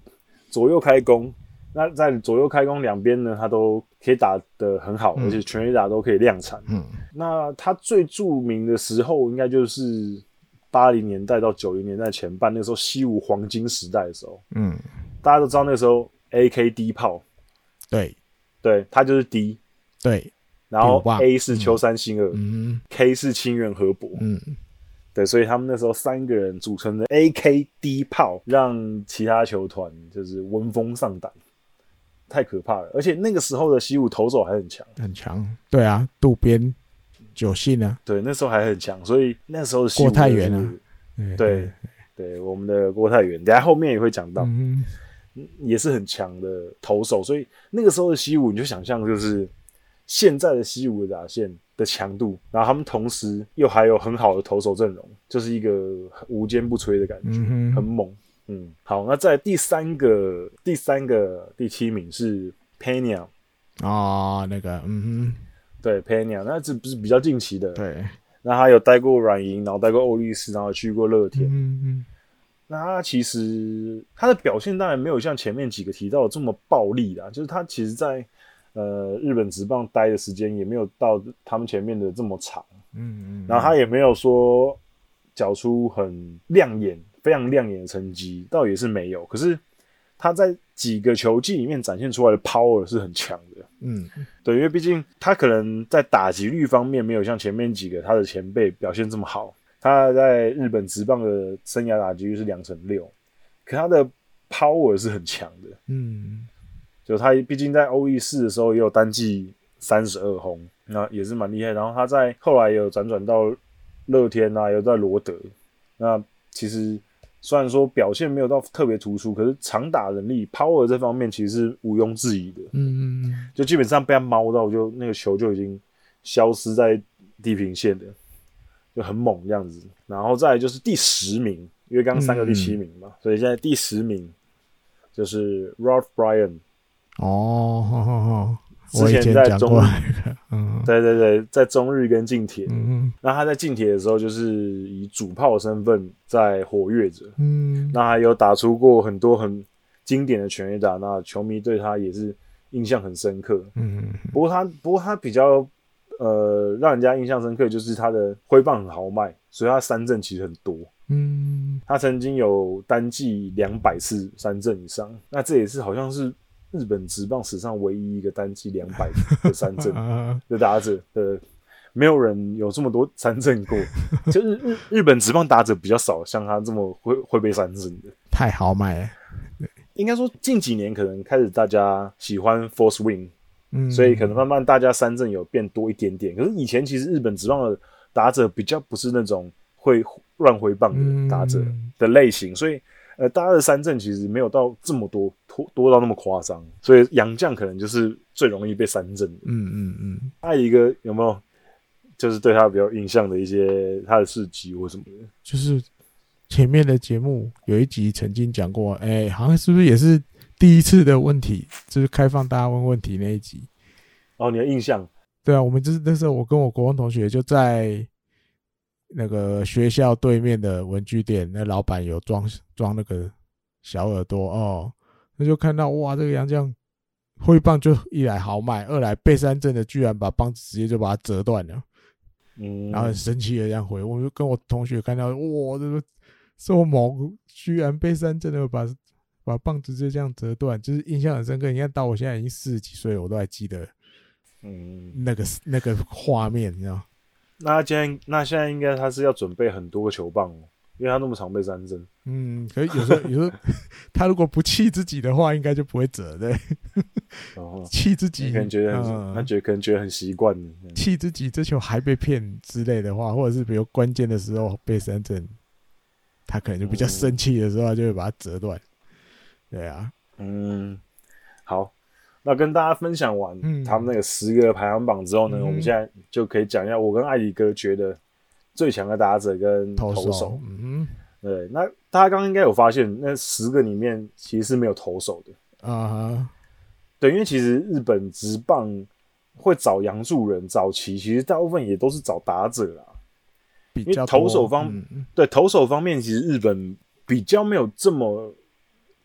左右开弓，那在左右开弓两边呢，他都可以打的很好，嗯、而且全垒打都可以量产，嗯，那他最著名的时候应该就是八零年代到九零年代前半，那个时候西武黄金时代的时候，嗯，大家都知道那个时候 AK 炮，对。对，他就是 D，对，然后 A 是秋山新二，嗯，K 是清原和博，嗯，对，所以他们那时候三个人组成的 AKD 炮，让其他球团就是闻风丧胆，太可怕了。而且那个时候的西武投手还很强，很强，对啊，渡边久信啊，对，那时候还很强，所以那时候的西武、就是、郭泰元啊，对对，我们的郭泰元，等下后面也会讲到。嗯也是很强的投手，所以那个时候的西武，你就想象就是现在的西武的打线的强度，然后他们同时又还有很好的投手阵容，就是一个无坚不摧的感觉，嗯、很猛。嗯，好，那在第三个、第三个第七名是 Pena 哦，那个，嗯哼，对 Pena 那这不是比较近期的，对，那他有带过软银，然后带过欧力士，然后去过乐天，嗯嗯。那他其实他的表现当然没有像前面几个提到的这么暴力啦，就是他其实在呃日本职棒待的时间也没有到他们前面的这么长，嗯嗯，然后他也没有说缴出很亮眼、非常亮眼的成绩，倒也是没有。可是他在几个球季里面展现出来的 power 是很强的，嗯，对，因为毕竟他可能在打击率方面没有像前面几个他的前辈表现这么好。他在日本职棒的生涯打击率是两成六，可他的 power 是很强的，嗯，就他毕竟在欧力士的时候也有单季三十二轰，那也是蛮厉害。然后他在后来也有辗转到乐天啊，有在罗德，那其实虽然说表现没有到特别突出，可是长打能力 power 这方面其实是毋庸置疑的，嗯嗯，就基本上被他猫到，就那个球就已经消失在地平线的。就很猛这样子，然后再来就是第十名，因为刚刚三个第七名嘛，嗯、所以现在第十名就是 Ralph Bryan。哦，好好好，之前在中日，嗯，对对对，在中日跟近铁，嗯，那他在近铁的时候就是以主炮身份在活跃着，嗯，那还有打出过很多很经典的全垒打，那球迷对他也是印象很深刻，嗯，不过他不过他比较。呃，让人家印象深刻就是他的挥棒很豪迈，所以他三振其实很多。嗯，他曾经有单季两百次三振以上，那这也是好像是日本职棒史上唯一一个单季两百的三振的打者的，没有人有这么多三振过。就是日日本职棒打者比较少像他这么会会被三振的，太豪迈了。应该说近几年可能开始大家喜欢 full swing，嗯，所以可能慢慢大家三振有变多一点点。可是以前其实日本职棒的打者比较不是那种会乱挥棒的打者的类型，所以。呃，大家的三振其实没有到这么多，多多到那么夸张，所以洋将可能就是最容易被三振的。嗯嗯嗯。还有一个有没有，就是对他比较印象的一些他的事迹或什么的？就是前面的节目有一集曾经讲过，哎、欸，好像是不是也是第一次的问题，就是开放大家问问题那一集？哦，你的印象？对啊，我们就是那时候我跟我国文同学就在。那个学校对面的文具店，那老板有装装那个小耳朵哦，那就看到哇，这个杨绛挥棒就一来豪迈，二来背山镇的居然把棒子直接就把它折断了，嗯，然后很神奇的这样回，我就跟我同学看到哇，这个这么猛，居然背山镇的把把棒子就这样折断，就是印象很深刻。你看到我现在已经四十几岁，我都还记得，嗯，那个那个画面，你知道。那今天，那现在应该他是要准备很多个球棒哦，因为他那么常被三振。嗯，可是有时候有时候 他如果不气自己的话，应该就不会折对。哦，气自己可能觉得很，嗯、他觉得可能觉得很习惯。气自己这球还被骗之类的话，或者是比如关键的时候被三振，他可能就比较生气的时候，他就会把它折断。对啊，嗯，好。那跟大家分享完他们那个十个排行榜之后呢，嗯、我们现在就可以讲一下我跟艾迪哥觉得最强的打者跟投手。投手嗯，对。那大家刚刚应该有发现，那十个里面其实是没有投手的啊。哈对，因为其实日本职棒会找洋助人，早期其实大部分也都是找打者啦。比较因为投手方、嗯、对投手方面，其实日本比较没有这么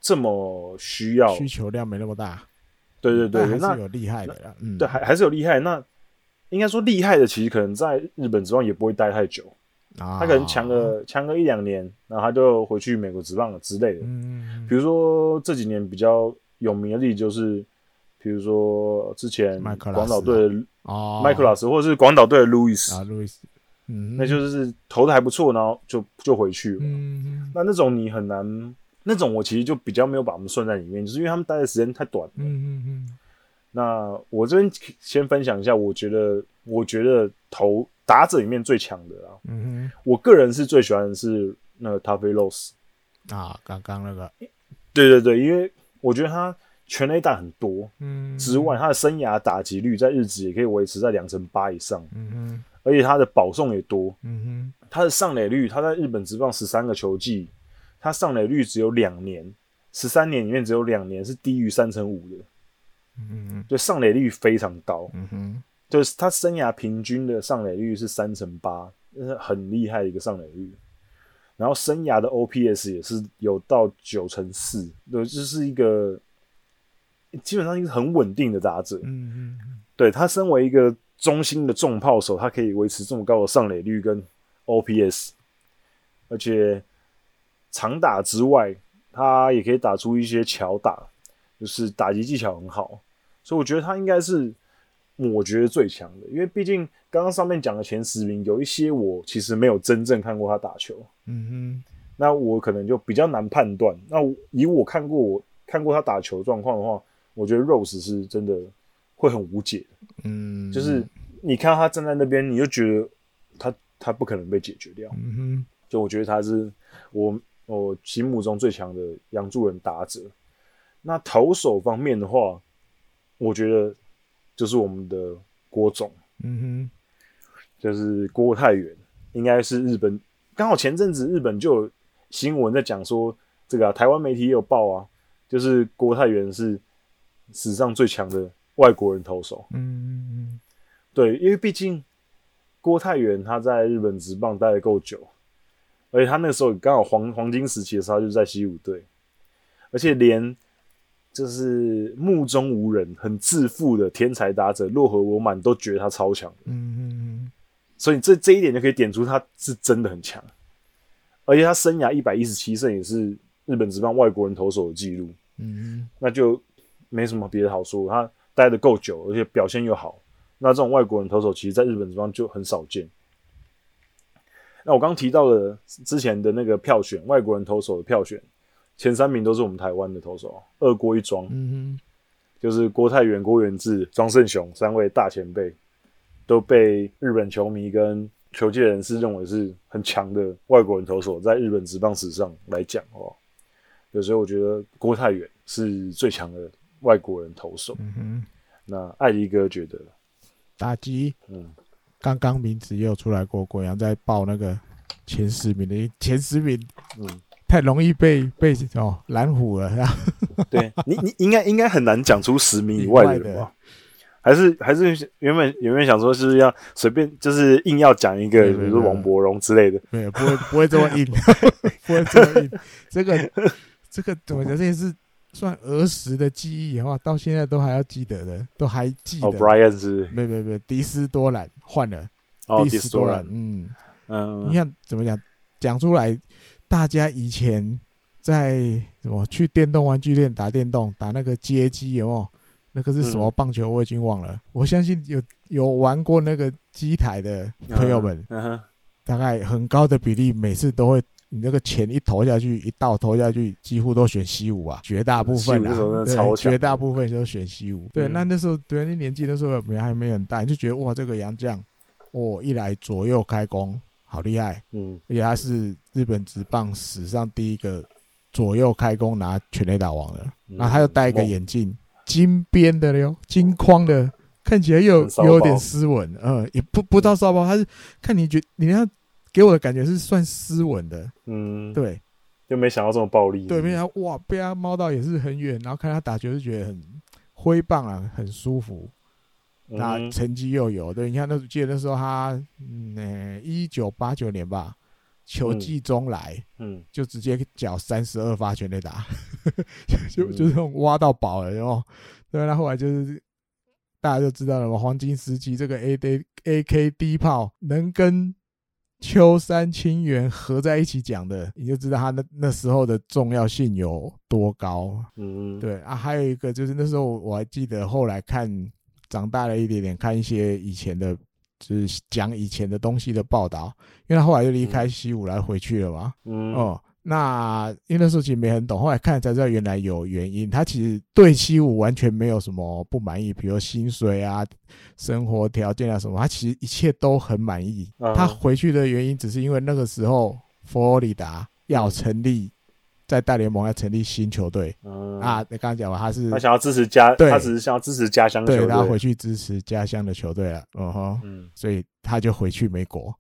这么需要，需求量没那么大。对对对，那有厉害的啦，嗯，对，还还是有厉害。那应该说厉害的，其实可能在日本职棒也不会待太久，啊、他可能强个强个一两年，然后他就回去美国职棒了之类的。嗯，比如说这几年比较有名的例子就是，比如说之前广岛队的哦，麦克拉斯，或者是广岛队的路易斯啊，路易斯，嗯，那就是投的还不错，然后就就回去了。嗯，那那种你很难。那种我其实就比较没有把他们算在里面，就是因为他们待的时间太短了。嗯嗯嗯。那我这边先分享一下，我觉得我觉得投打者里面最强的啊，嗯哼，我个人是最喜欢的是那个 Taffy Rose 啊，刚刚那个，对对对，因为我觉得他全垒打很多，嗯，之外他的生涯打击率在日职也可以维持在两成八以上，嗯哼，而且他的保送也多，嗯哼，他的上垒率他在日本职棒十三个球季。他上垒率只有两年，十三年里面只有两年是低于三成五的，嗯哼，对，上垒率非常高，嗯哼，就是他生涯平均的上垒率是三成八，那是很厉害的一个上垒率。然后生涯的 OPS 也是有到九成四，对，这是一个基本上一个很稳定的打者，嗯哼，对，他身为一个中心的重炮手，他可以维持这么高的上垒率跟 OPS，而且。长打之外，他也可以打出一些巧打，就是打击技巧很好，所以我觉得他应该是我觉得最强的。因为毕竟刚刚上面讲的前十名，有一些我其实没有真正看过他打球，嗯哼，那我可能就比较难判断。那以我看过我看过他打球状况的话，我觉得 Rose 是真的会很无解，嗯，就是你看他站在那边，你就觉得他他不可能被解决掉，嗯哼，就我觉得他是我。我心目中最强的洋助人打者，那投手方面的话，我觉得就是我们的郭总，嗯哼，就是郭泰元，应该是日本。刚好前阵子日本就有新闻在讲说，这个、啊、台湾媒体也有报啊，就是郭泰元是史上最强的外国人投手，嗯嗯嗯，对，因为毕竟郭泰元他在日本职棒待的够久。而且他那个时候刚好黄黄金时期的时候，他就在西武队，而且连就是目中无人、很自负的天才打者洛河罗满都觉得他超强。嗯嗯嗯。所以这这一点就可以点出他是真的很强。而且他生涯一百一十七胜也是日本职棒外国人投手的记录。嗯嗯。那就没什么别的好说，他待的够久，而且表现又好，那这种外国人投手，其实在日本职棒就很少见。那我刚刚提到的之前的那个票选，外国人投手的票选前三名都是我们台湾的投手，二郭一庄，嗯哼，就是郭泰元、郭元志、庄胜雄三位大前辈，都被日本球迷跟球界人士认为是很强的外国人投手，在日本职棒史上来讲哦，有时候我觉得郭泰元是最强的外国人投手。嗯哼，那艾迪哥觉得打击，嗯。刚刚名字也有出来过，国阳在报那个前十名的前十名，嗯，太容易被被哦拦虎了，对你你应该应该很难讲出十名以外的人吧？还是还是原本原本想说是要随便就是硬要讲一个，比如说王柏荣之类的，没有不会不会这么硬，不会这么硬，这个这个怎么讲？这也是。算儿时的记忆的话，到现在都还要记得的，都还记得。哦，Brian 是？没没没，迪斯多兰换了。哦，迪斯多兰，嗯嗯。你看怎么讲？讲出来，大家以前在什么去电动玩具店打电动，打那个街机哦，那个是什么棒球？我已经忘了。我相信有有玩过那个机台的朋友们，大概很高的比例，每次都会。你那个钱一投下去，一到投下去，几乎都选西武啊，绝大部分啊，对，绝大部分都选西武。对，那那时候对那年纪那时候没还没很大，你就觉得哇，这个杨将，哦，一来左右开弓，好厉害，嗯，而且他是日本职棒史上第一个左右开弓拿全垒打王的，然后他又戴一个眼镜，金边的哟，金框的，看起来又有，有点斯文，嗯，也不不到骚包，他是看你觉你要。给我的感觉是算斯文的，嗯，对，就没想到这么暴力，对，没想到哇，被他猫到也是很远，然后看他打球就觉得很挥棒啊，很舒服，那成绩又有，对，你看那记得那时候他，嗯，一九八九年吧，球季中来，嗯，就直接缴三十二发全垒打，就就这种挖到宝了，然后，对，那后来就是大家就知道了嘛，黄金时期这个 A D A K D 炮能跟。秋山清源合在一起讲的，你就知道他那那时候的重要性有多高。嗯，对啊，还有一个就是那时候我还记得，后来看长大了一点点，看一些以前的，就是讲以前的东西的报道，因为他后来就离开西武来回去了嘛。嗯，哦。那因为那时候其实没很懂，后来看才知道原来有原因。他其实对西武完全没有什么不满意，比如薪水啊、生活条件啊什么，他其实一切都很满意。Uh. 他回去的原因只是因为那个时候佛罗里达要成立在大联盟要成立新球队、uh. 啊。你刚刚讲了，他是他想要支持家，对他只是想要支持家乡的球队，对，他回去支持家乡的球队了。嗯哼，嗯，所以他就回去美国。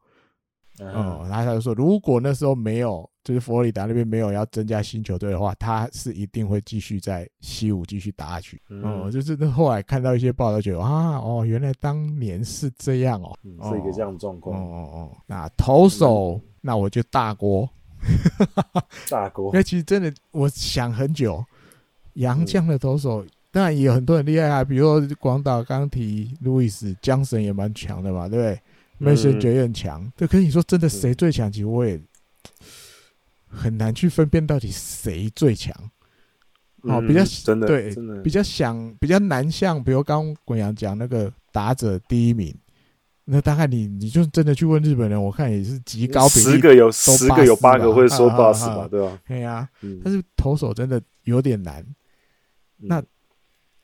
嗯、uh，huh. 然后他就说，如果那时候没有。就是佛罗里达那边没有要增加新球队的话，他是一定会继续在西武继续打下去。嗯，嗯，就是那后来看到一些报道，觉得啊，哦，原来当年是这样哦，嗯、是一个这样的状况。哦哦哦，那投手，嗯、那我就大锅，大锅。因为其实真的，我想很久，洋将的投手，当然也有很多很厉害啊，比如说广岛刚提路易斯，江神也蛮强的嘛，对不对？梅森爵也很强。对，可是你说真的，谁最强？其实我也。很难去分辨到底谁最强，哦，比较真的对，真的比较想比较难像，比如刚刚滚阳讲那个打者第一名，那大概你你就真的去问日本人，我看也是极高比例，十个有十个有八个会说八十吧，对吧？对啊，但是投手真的有点难。嗯、那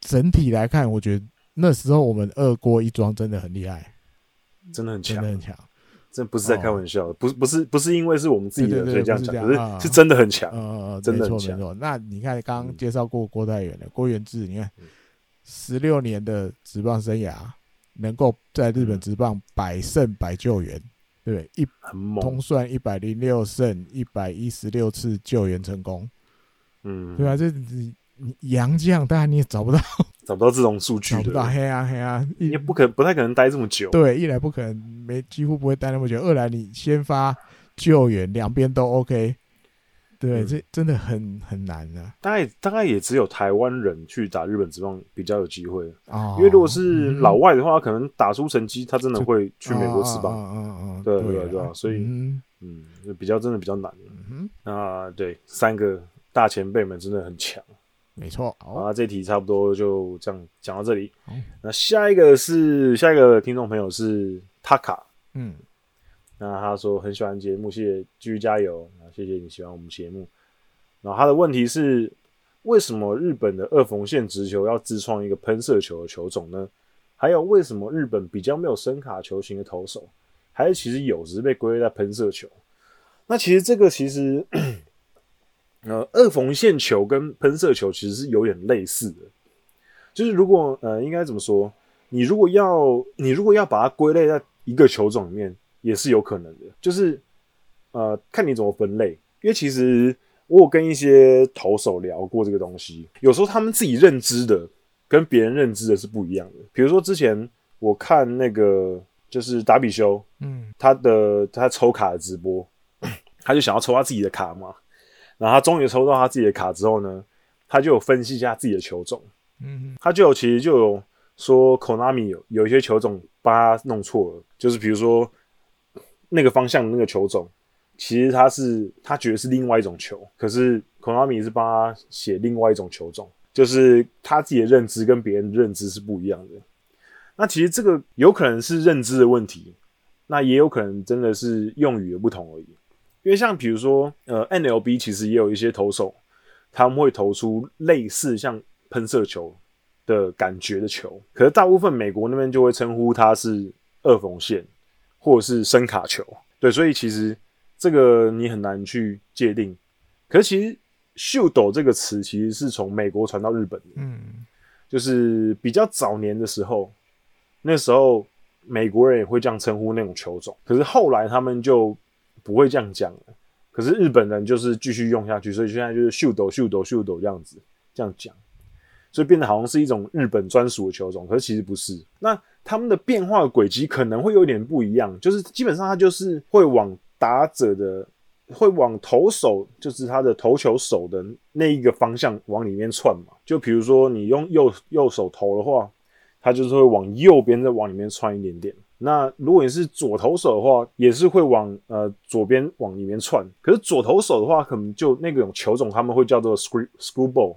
整体来看，我觉得那时候我们二锅一庄真的很厉害，真的很强，真的很强。这不是在开玩笑，哦、不是不是不是因为是我们自己的所以这样讲，可是是真的很强，嗯嗯，真的很强。没错没错。那你看刚刚介绍过郭泰源的郭元志，你看十六年的职棒生涯，能够在日本职棒百胜百救援，对不对？一通算一百零六胜，一百一十六次救援成功，嗯，对吧？这你洋将当然你也找不到。找不到这种数据的，找不到黑啊黑啊，也不可不太可能待这么久。对，一来不可能没几乎不会待那么久，二来你先发救援两边都 OK，对，嗯、这真的很很难的、啊。大概大概也只有台湾人去打日本职棒比较有机会啊，哦、因为如果是老外的话，嗯、可能打出成绩，他真的会去美国职棒。嗯嗯嗯，对对对，所以嗯，嗯比较真的比较难。嗯哼，啊对，三个大前辈们真的很强。没错。好，那这题差不多就这样讲到这里。那下一个是下一个听众朋友是 Taka，嗯，那他说很喜欢节目，谢谢，继续加油。谢谢你喜欢我们节目。然后他的问题是，为什么日本的二缝线直球要自创一个喷射球的球种呢？还有为什么日本比较没有声卡球型的投手？还是其实有，只是被归类在喷射球？那其实这个其实，呃，二缝线球跟喷射球其实是有点类似的。就是如果呃，应该怎么说？你如果要你如果要把它归类在一个球种里面，也是有可能的。就是呃，看你怎么分类。因为其实我有跟一些投手聊过这个东西，有时候他们自己认知的跟别人认知的是不一样的。比如说之前我看那个就是达比修，嗯，他的他抽卡的直播。他就想要抽他自己的卡嘛，然后他终于抽到他自己的卡之后呢，他就有分析一下自己的球种，嗯，他就有其实就有说 Konami 有有一些球种帮他弄错了，就是比如说那个方向的那个球种，其实他是他觉得是另外一种球，可是 Konami 是帮他写另外一种球种，就是他自己的认知跟别人的认知是不一样的。那其实这个有可能是认知的问题，那也有可能真的是用语的不同而已。因为像比如说，呃 NLB 其实也有一些投手，他们会投出类似像喷射球的感觉的球，可是大部分美国那边就会称呼它是二缝线或者是深卡球，对，所以其实这个你很难去界定。可是其实“秀斗”这个词其实是从美国传到日本的，嗯，就是比较早年的时候，那时候美国人也会这样称呼那种球种，可是后来他们就。不会这样讲，可是日本人就是继续用下去，所以现在就是秀斗秀斗秀斗这样子这样讲，所以变得好像是一种日本专属的球种，可是其实不是。那他们的变化轨迹可能会有点不一样，就是基本上它就是会往打者的，会往投手，就是他的投球手的那一个方向往里面窜嘛。就比如说你用右右手投的话，它就是会往右边再往里面窜一点点。那如果你是左投手的话，也是会往呃左边往里面窜。可是左投手的话，可能就那种球种他们会叫做 screw screwball，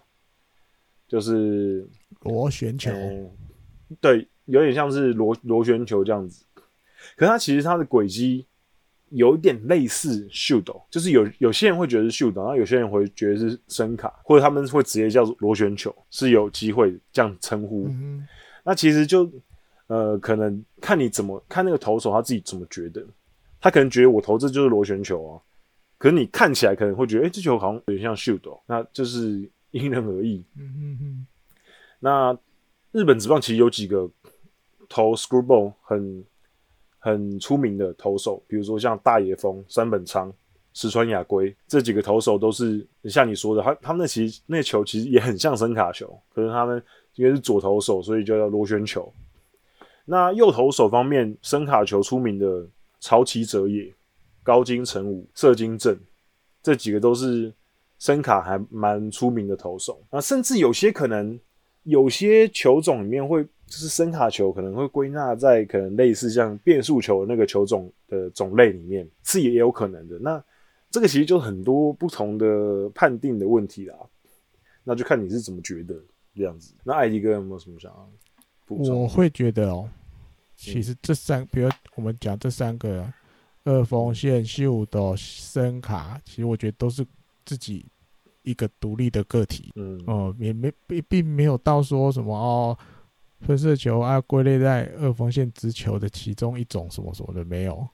就是螺旋球。嗯，对，有点像是螺螺旋球这样子。可是它其实它的轨迹有一点类似秀斗，就是有有些人会觉得是秀斗，然后有些人会觉得是声卡，或者他们会直接叫做螺旋球，是有机会这样称呼。嗯。那其实就。呃，可能看你怎么看那个投手他自己怎么觉得，他可能觉得我投这就是螺旋球啊，可是你看起来可能会觉得，哎、欸，这球好像有点像秀斗，那就是因人而异。嗯嗯嗯。那日本职棒其实有几个投 screwball 很很出名的投手，比如说像大野枫、山本昌、石川雅规这几个投手都是像你说的，他他们那其实那球其实也很像声卡球，可是他们因为是左投手，所以就叫螺旋球。那右投手方面，声卡球出名的潮崎哲也、高津臣吾、涩金正，这几个都是声卡还蛮出名的投手。那甚至有些可能有些球种里面会就是声卡球，可能会归纳在可能类似像变速球的那个球种的种类里面，是也有可能的。那这个其实就很多不同的判定的问题啦，那就看你是怎么觉得这样子。那艾迪哥有没有什么想要？我会觉得哦，其实这三，比如我们讲这三个二锋线秀的声卡，其实我觉得都是自己一个独立的个体。嗯，哦，也没并并没有到说什么哦，分射球啊归类在二锋线直球的其中一种什么什么的没有。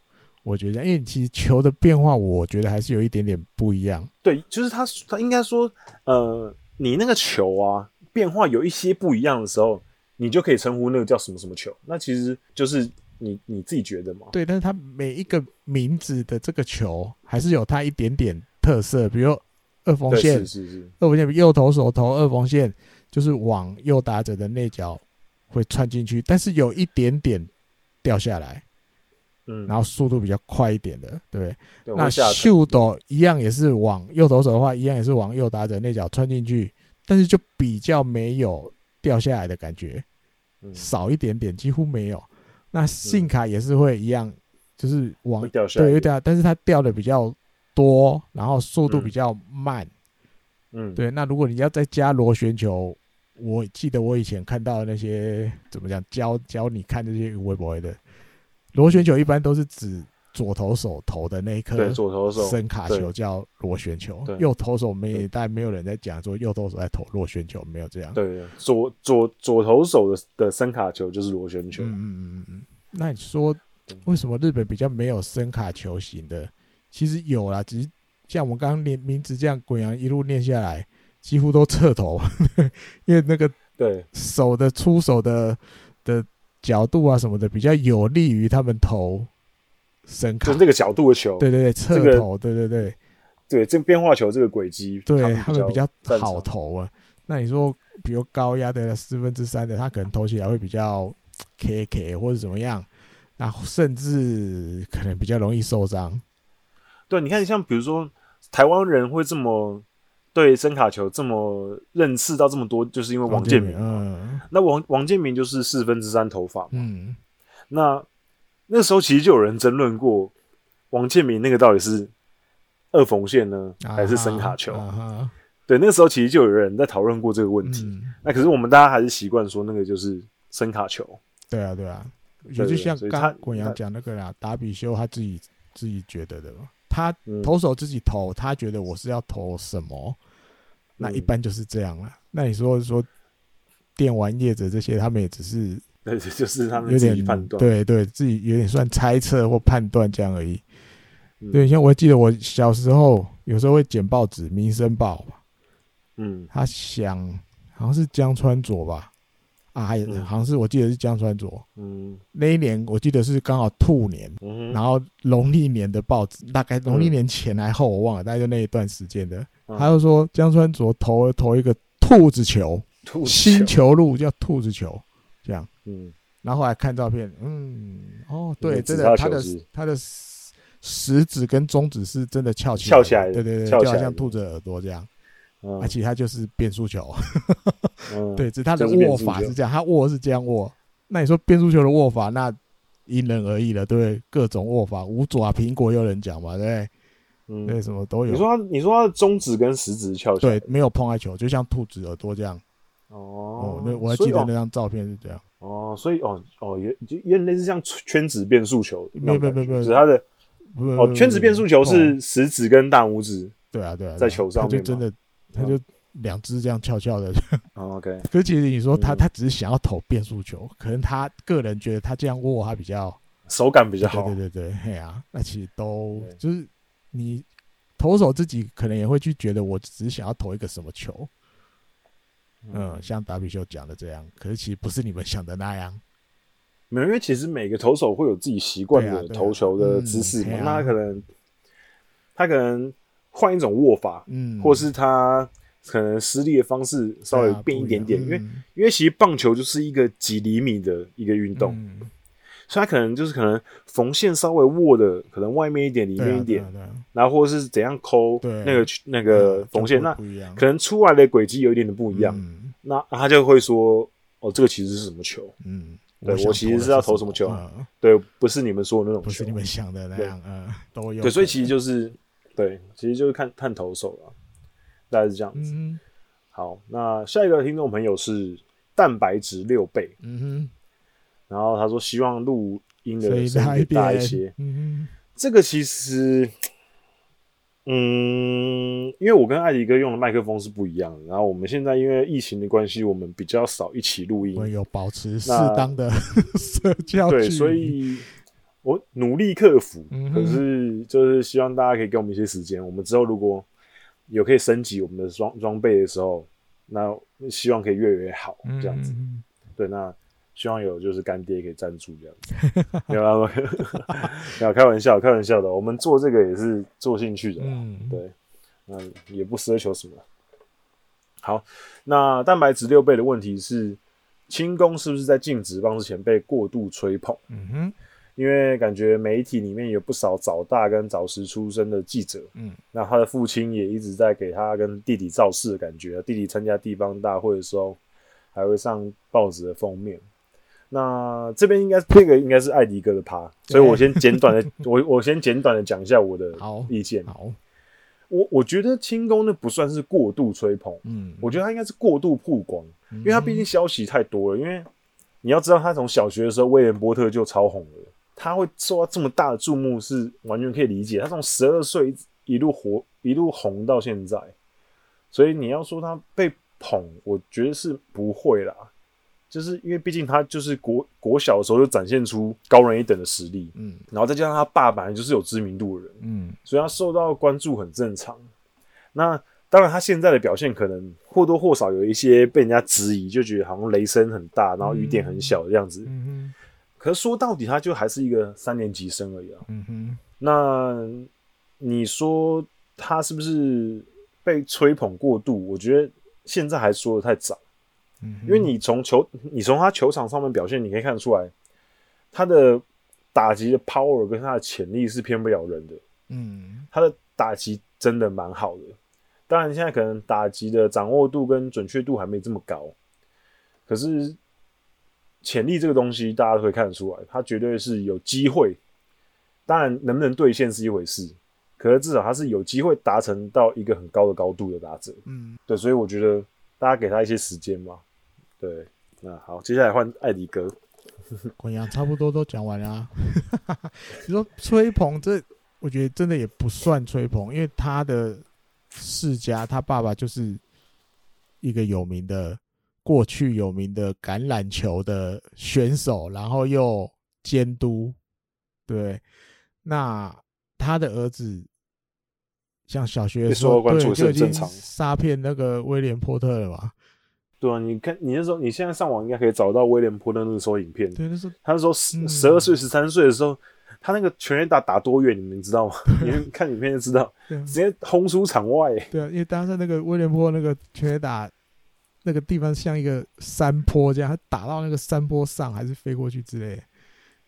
我觉得，因为其实球的变化，我觉得还是有一点点不一样。对，就是他他应该说，呃，你那个球啊变化有一些不一样的时候。你就可以称呼那个叫什么什么球，那其实就是你你自己觉得嘛？对，但是它每一个名字的这个球还是有它一点点特色，比如二缝线，是是是，二缝线右投手投二缝线，就是往右打者的内角会窜进去，但是有一点点掉下来，嗯，然后速度比较快一点的，对，对，那秀斗一样也是往右投手的话，一样也是往右打者内角穿进去，但是就比较没有掉下来的感觉。少一点点，几乎没有。那信卡也是会一样，嗯、就是往掉下来，对，掉，但是它掉的比较多，然后速度比较慢。嗯、嗯，对。那如果你要再加螺旋球，我记得我以前看到那些怎么讲教教你看这些微博的螺旋球，一般都是指。左投手投的那一颗左投手声卡球叫螺旋球，右投手没，但没有人在讲说右投手在投螺旋球，没有这样。对，左左左投手的的声卡球就是螺旋球。嗯嗯嗯嗯。那你说为什么日本比较没有声卡球型的？其实有啦，只是像我们刚刚念名字这样，滚阳一路念下来，几乎都侧投，因为那个对手的出手的的角度啊什么的，比较有利于他们投。声卡就这个角度的球，对对对，侧投，对对对，对这个变化球这个轨迹，对他们比较好投啊。那你说，比如高压的四分之三的，他可能投起来会比较 K K 或者怎么样，那甚至可能比较容易受伤。对，你看，像比如说台湾人会这么对声卡球这么认识到这么多，就是因为王建民。嗯，那王王建民就是四分之三头发嘛。嗯，那。那时候其实就有人争论过，王建民那个到底是二缝线呢，还是声卡球？对，那个时候其实就有人在讨论过这个问题。嗯、那可是我们大家还是习惯说那个就是声卡球。对啊，对啊，也就像刚滚阳讲那个啦，达比修他自己自己觉得的嘛，他投手自己投，他觉得我是要投什么，嗯、那一般就是这样了。那你说说电玩业者这些，他们也只是。对，就是他们有点判断，对对，自己有点算猜测或判断这样而已。对，像我记得我小时候有时候会捡报纸，《民生报》吧。嗯，他想好像是江川佐吧，啊，还好像是我记得是江川佐。嗯，那一年我记得是刚好兔年，然后农历年的报纸，大概农历年前还后我忘了，大概就那一段时间的。他就说江川佐投投一个兔子球，新球路叫兔子球。这样，嗯，然后后来看照片，嗯，哦，对，真的，他的他的食指跟中指是真的翘起来，翘起来，对对对，就好像兔子耳朵这样，而且他就是变速球，对，只是他的握法是这样，他握是这样握。那你说变速球的握法，那因人而异了，对，各种握法，五爪苹果有人讲嘛，对，嗯，对，什么都有。你说他，你说他的中指跟食指翘起来，对，没有碰在球，就像兔子耳朵这样。哦，那我还记得那张照片是这样。哦，所以哦哦，也就有点类似像圈子变速球，没有没有没有，是它的哦，圈子变速球是食指跟大拇指，对啊对啊，在球上面就真的，他就两只这样翘翘的。OK，可是其实你说他他只是想要投变速球，可能他个人觉得他这样握他比较手感比较好。对对对，嘿啊，那其实都就是你投手自己可能也会去觉得，我只是想要投一个什么球。嗯，像达比修讲的这样，可是其实不是你们想的那样。没有，因为其实每个投手会有自己习惯的投球的姿势嘛。那他可能他可能换一种握法，嗯，或是他可能施力的方式稍微变一点点。因为因为其实棒球就是一个几厘米的一个运动，所以他可能就是可能缝线稍微握的可能外面一点，里面一点，然后或者是怎样抠那个那个缝线，那可能出来的轨迹有一点的不一样。那他就会说：“哦，这个其实是什么球？嗯，对我其实是要投什么球？对，不是你们说的那种球，不是你们想的那样。嗯，都有。对，所以其实就是对，其实就是看看投手了，大概是这样子。好，那下一个听众朋友是蛋白质六倍。嗯哼，然后他说希望录音的声音大一些。这个其实。”嗯，因为我跟艾迪哥用的麦克风是不一样的，然后我们现在因为疫情的关系，我们比较少一起录音，我有保持适当的社交。对，所以我努力克服，嗯、可是就是希望大家可以给我们一些时间，我们之后如果有可以升级我们的装装备的时候，那希望可以越来越好，这样子。嗯、对，那。希望有就是干爹可以赞助这样子，没有啊，没有开玩笑，开玩笑的。我们做这个也是做兴趣的，嗯，对，那，也不奢求什么。好，那蛋白质六倍的问题是，清宫是不是在进职棒之前被过度吹捧？嗯哼，因为感觉媒体里面有不少早大跟早实出生的记者，嗯，那他的父亲也一直在给他跟弟弟造势的感觉，弟弟参加地方大会的时候还会上报纸的封面。那这边应该这个应该是艾迪哥的趴，所以我先简短的我我先简短的讲一下我的 意见。好，我我觉得轻功那不算是过度吹捧，嗯，我觉得他应该是过度曝光，因为他毕竟消息太多了。因为你要知道，他从小学的时候威廉波特就超红了，他会受到这么大的注目是完全可以理解。他从十二岁一路火一路红到现在，所以你要说他被捧，我觉得是不会啦。就是因为毕竟他就是国国小的时候就展现出高人一等的实力，嗯，然后再加上他爸本来就是有知名度的人，嗯，所以他受到关注很正常。那当然，他现在的表现可能或多或少有一些被人家质疑，就觉得好像雷声很大，然后雨点很小的样子。嗯哼，可是说到底，他就还是一个三年级生而已啊。嗯哼，那你说他是不是被吹捧过度？我觉得现在还说的太早。因为你从球，你从他球场上面表现，你可以看得出来，他的打击的 power 跟他的潜力是骗不了人的。嗯，他的打击真的蛮好的，当然现在可能打击的掌握度跟准确度还没这么高，可是潜力这个东西大家都可以看得出来，他绝对是有机会。当然能不能兑现是一回事，可是至少他是有机会达成到一个很高的高度的打者。嗯，对，所以我觉得大家给他一些时间嘛。对，那好，接下来换艾迪哥。滚阳差不多都讲完了啊。你说吹捧这，我觉得真的也不算吹捧，因为他的世家，他爸爸就是一个有名的，过去有名的橄榄球的选手，然后又监督。对，那他的儿子像小学的时候，对，就已经杀骗那个威廉波特了嘛。对啊，你看，你那时候，你现在上网应该可以找到威廉波特那个时候影片。对，那时候他那时候十十二岁、十三岁的时候，他那个全垒打打多远，你们知道吗？你们看影片就知道，直接轰出场外。对啊，因为当时那个威廉波那个全垒打那个地方像一个山坡这样，他打到那个山坡上还是飞过去之类。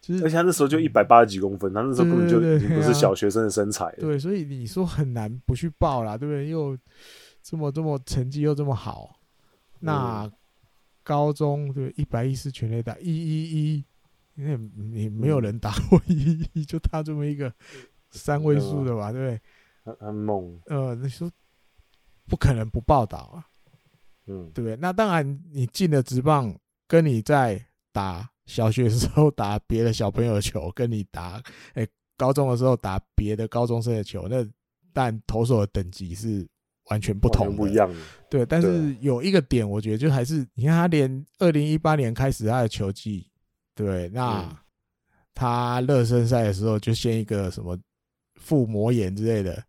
就是，而且他那时候就一百八十几公分，他那时候根本就已经不是小学生的身材。对，所以你说很难不去报啦，对不对？又这么这么成绩又这么好。那高中对一百一十全垒打一一一，因为你没有人打过一一一，就他这么一个三位数的吧，对不对？很很猛。呃，你说不可能不报道啊，嗯，对不对？那当然，你进了职棒，跟你在打小学的时候打别的小朋友的球，跟你打哎高中的时候打别的高中生的球，那但投手的等级是。完全不同，不一样的。对，但是有一个点，我觉得就还是，你看他连二零一八年开始他的球技，对，那他热身赛的时候就先一个什么腹膜炎之类的，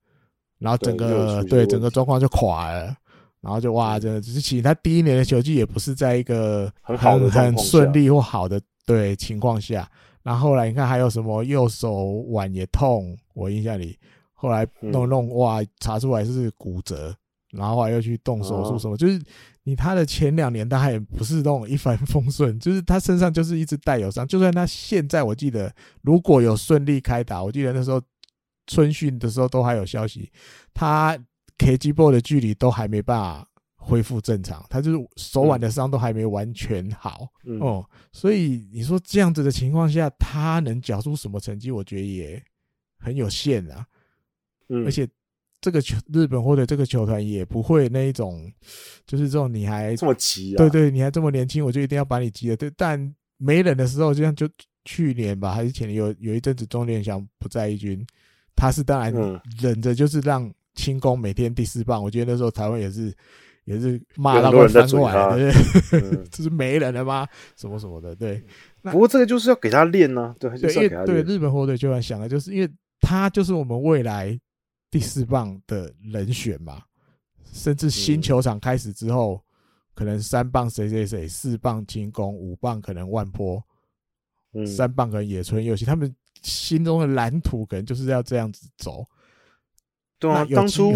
然后整个对整个状况就垮了，然后就哇，这只是其实他第一年的球技也不是在一个很好很顺利或好的对情况下，然后后来你看还有什么右手腕也痛，我印象里。后来弄弄哇，查出来是骨折，然后后来又去动手术什么，就是你他的前两年他也不是那种一帆风顺，就是他身上就是一直带有伤。就算他现在我记得如果有顺利开打，我记得那时候春训的时候都还有消息，他 KG ball 的距离都还没办法恢复正常，他就是手腕的伤都还没完全好哦。所以你说这样子的情况下，他能缴出什么成绩？我觉得也很有限啊。而且这个球日本或者这个球团也不会那一种，就是这种你还这么急啊？对对，你还这么年轻，我就一定要把你急了。对，但没人的时候，就像就去年吧，还是前年有有一阵子钟连祥不在一军，他是当然忍着，就是让轻功每天第四棒。我觉得那时候台湾也是也是骂到快翻过来，对不对？这是没人了吗？什么什么的，对。不过这个就是要给他练呢，对，对，因为对日本火腿就很想的，就是因为他就是我们未来。第四棒的人选嘛，甚至新球场开始之后，嗯、可能三棒谁谁谁，四棒清宫，五棒可能万坡，嗯、三棒可能野村佑希，他们心中的蓝图可能就是要这样子走。对啊，当初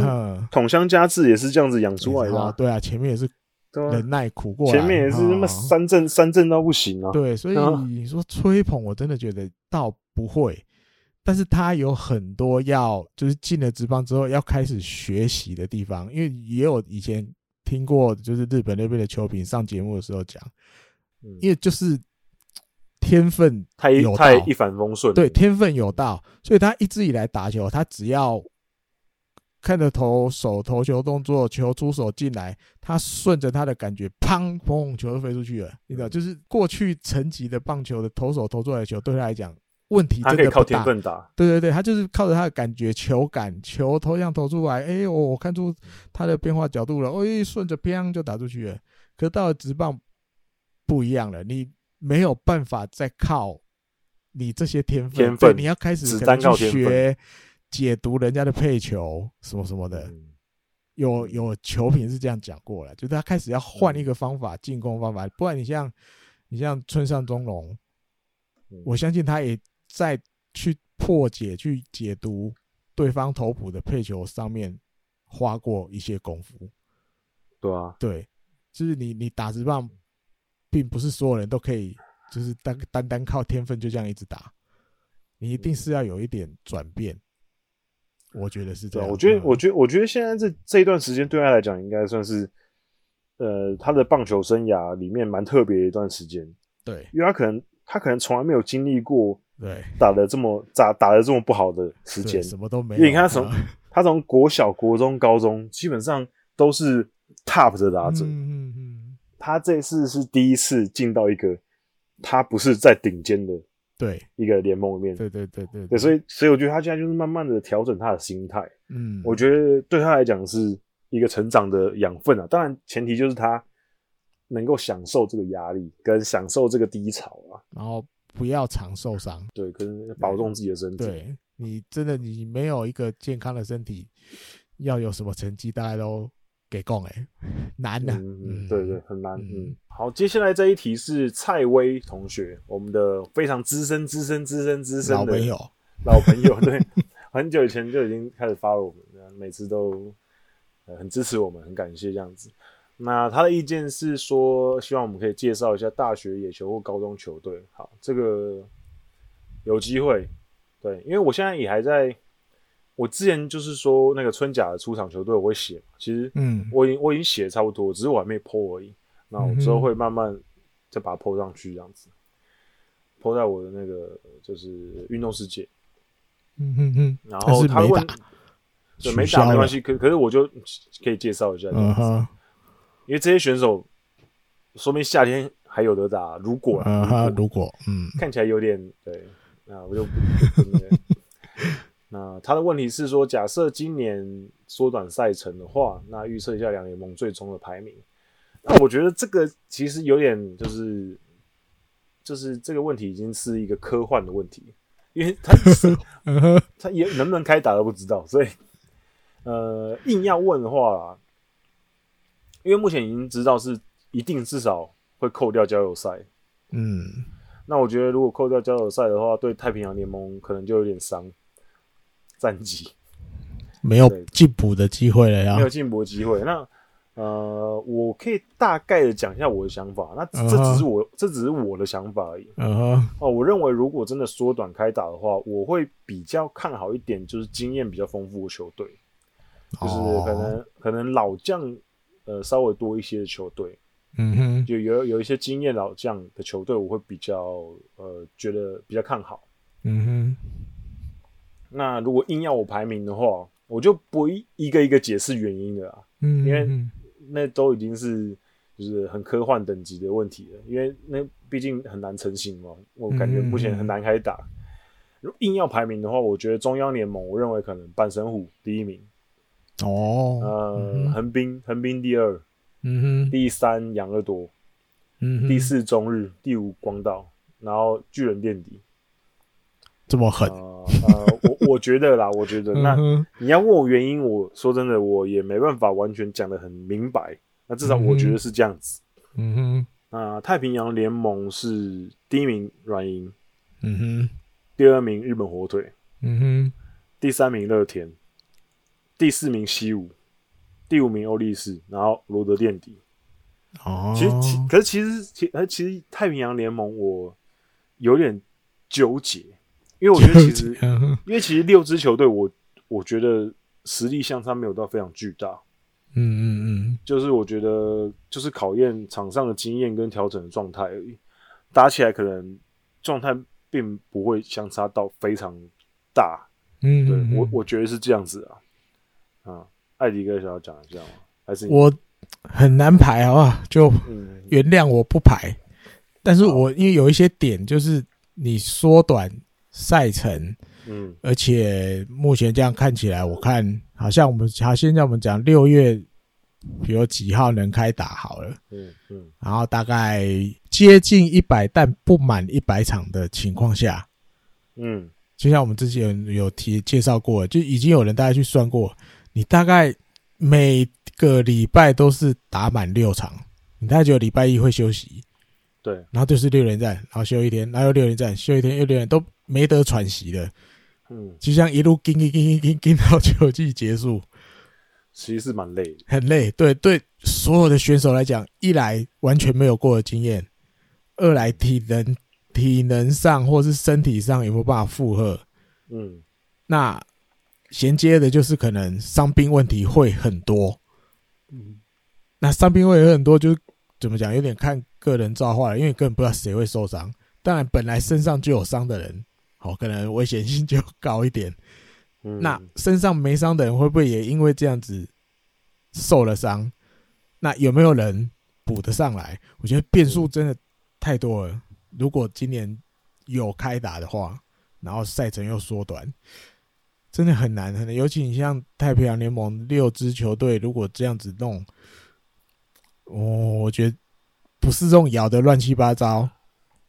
桶乡佳治也是这样子养出来的、啊。对啊，前面也是忍耐苦过来，前面也是那么三振三阵到不行啊。对，所以你说吹捧，我真的觉得倒不会。但是他有很多要，就是进了职棒之后要开始学习的地方，因为也有以前听过，就是日本那边的球评上节目的时候讲，因为就是天分太太一帆风顺，对，天分有道，所以他一直以来打球，他只要看着投手投球动作，球出手进来，他顺着他的感觉，砰砰，球就飞出去了。你知道，就是过去层级的棒球的投手投出来的球，对他来讲问题真的不大。他可以靠天分打。对对对，他就是靠着他的感觉，球感，球投向投出来，哎、欸，我我看出他的变化角度了，哎，顺着砰就打出去了。可到了直棒不一样了，你没有办法再靠你这些天分，天分你要开始可能去学。解读人家的配球什么什么的，有有球评是这样讲过了，就是他开始要换一个方法进攻方法，不然你像你像村上宗隆，我相信他也在去破解、去解读对方投捕的配球上面花过一些功夫。对啊，对，就是你你打直棒，并不是所有人都可以，就是单单单靠天分就这样一直打，你一定是要有一点转变。我觉得是这样。我觉得，我觉得，我觉得现在这这一段时间对他来讲，应该算是，呃，他的棒球生涯里面蛮特别的一段时间。对，因为他可能，他可能从来没有经历过，对，打得这么打打得这么不好的时间，什么都没有。因为你看他从 他从国小、国中、高中，基本上都是 top 的打者。嗯嗯嗯。他这次是第一次进到一个，他不是在顶尖的。对一个联盟里面，对对对对，对，所以所以我觉得他现在就是慢慢的调整他的心态，嗯，我觉得对他来讲是一个成长的养分啊。当然前提就是他能够享受这个压力，跟享受这个低潮啊，然后不要常受伤，对，跟保重自己的身体。对，你真的你没有一个健康的身体，要有什么成绩，大家都。给供哎，难的，嗯，对对，很难，嗯。好，接下来这一题是蔡威同学，我们的非常资深、资深、资深、资深的老朋友，老朋友，对，很久以前就已经开始发了我们，每次都很支持我们，很感谢这样子。那他的意见是说，希望我们可以介绍一下大学野球或高中球队。好，这个有机会，对，因为我现在也还在。我之前就是说那个春甲的出场球队我会写，其实嗯，我已经我已经写的差不多，只是我还没 po 而已。那我之后会慢慢再把它 po 上去，这样子，po 在我的那个就是运动世界。嗯嗯嗯。然后他问，对，没打没关系，可可是我就可以介绍一下这样子，因为这些选手说明夏天还有得打，如果啊如果嗯，看起来有点对，那我就不。那他的问题是说，假设今年缩短赛程的话，那预测一下两联盟最终的排名。那我觉得这个其实有点就是，就是这个问题已经是一个科幻的问题，因为他 他也能不能开打都不知道，所以呃，硬要问的话啦，因为目前已经知道是一定至少会扣掉交流赛，嗯，那我觉得如果扣掉交流赛的话，对太平洋联盟可能就有点伤。战绩没有进补的机会了呀，没有进补的机会。那呃，我可以大概的讲一下我的想法。那这只是我，uh huh. 这只是我的想法而已。嗯哼，哦，我认为如果真的缩短开打的话，我会比较看好一点，就是经验比较丰富的球队，uh. 就是可能可能老将呃稍微多一些的球队。嗯哼、uh，huh. 就有有一些经验老将的球队，我会比较呃觉得比较看好。嗯哼、uh。那如果硬要我排名的话，我就不一一个一个解释原因了，嗯，因为那都已经是就是很科幻等级的问题了，因为那毕竟很难成型嘛，我感觉目前很难开打。硬要排名的话，我觉得中央联盟，我认为可能半神虎第一名，哦，呃，横滨横滨第二，嗯哼，第三养乐多，嗯哼，第四中日，第五广岛，然后巨人垫底。这么狠？呃，呃，我我觉得啦，我觉得。那你要问我原因，我说真的，我也没办法完全讲的很明白。那至少我觉得是这样子。嗯哼，那，太平洋联盟是第一名软银，嗯哼，第二名日本火腿，嗯哼，第三名乐天，第四名西武，第五名欧力士，然后罗德垫底。哦，其实其可是其实其呃其实太平洋联盟我有点纠结。因为我觉得其实，因为其实六支球队，我我觉得实力相差没有到非常巨大。嗯嗯嗯，就是我觉得就是考验场上的经验跟调整的状态而已。打起来可能状态并不会相差到非常大。嗯，对我我觉得是这样子啊。啊，艾迪哥想要讲一下吗？还是我很难排，好不好？就原谅我不排。嗯、但是我因为有一些点，就是你缩短赛程，嗯，而且目前这样看起来，我看好像我们好，现在我们讲六月。比如几号能开打好了，嗯嗯，然后大概接近一百但不满一百场的情况下，嗯，就像我们之前有有提介绍过，就已经有人大概去算过，你大概每个礼拜都是打满六场，你大概只有礼拜一会休息，对，然后就是六连战，然后休一天，然后又六连战，休一天又六连，都没得喘息的，嗯，就像一路跟跟跟跟跟到球季结束。其实是蛮累的，很累。对对，所有的选手来讲，一来完全没有过的经验，二来体能体能上或是身体上有没有办法负荷？嗯，那衔接的就是可能伤病问题会很多。嗯，那伤病会有很多，就怎么讲，有点看个人造化了，因为根本不知道谁会受伤。当然，本来身上就有伤的人，好，可能危险性就高一点。那身上没伤的人会不会也因为这样子受了伤？那有没有人补得上来？我觉得变数真的太多了。如果今年有开打的话，然后赛程又缩短，真的很难很难。尤其你像太平洋联盟六支球队，如果这样子弄，哦，我觉得不是这种咬的乱七八糟，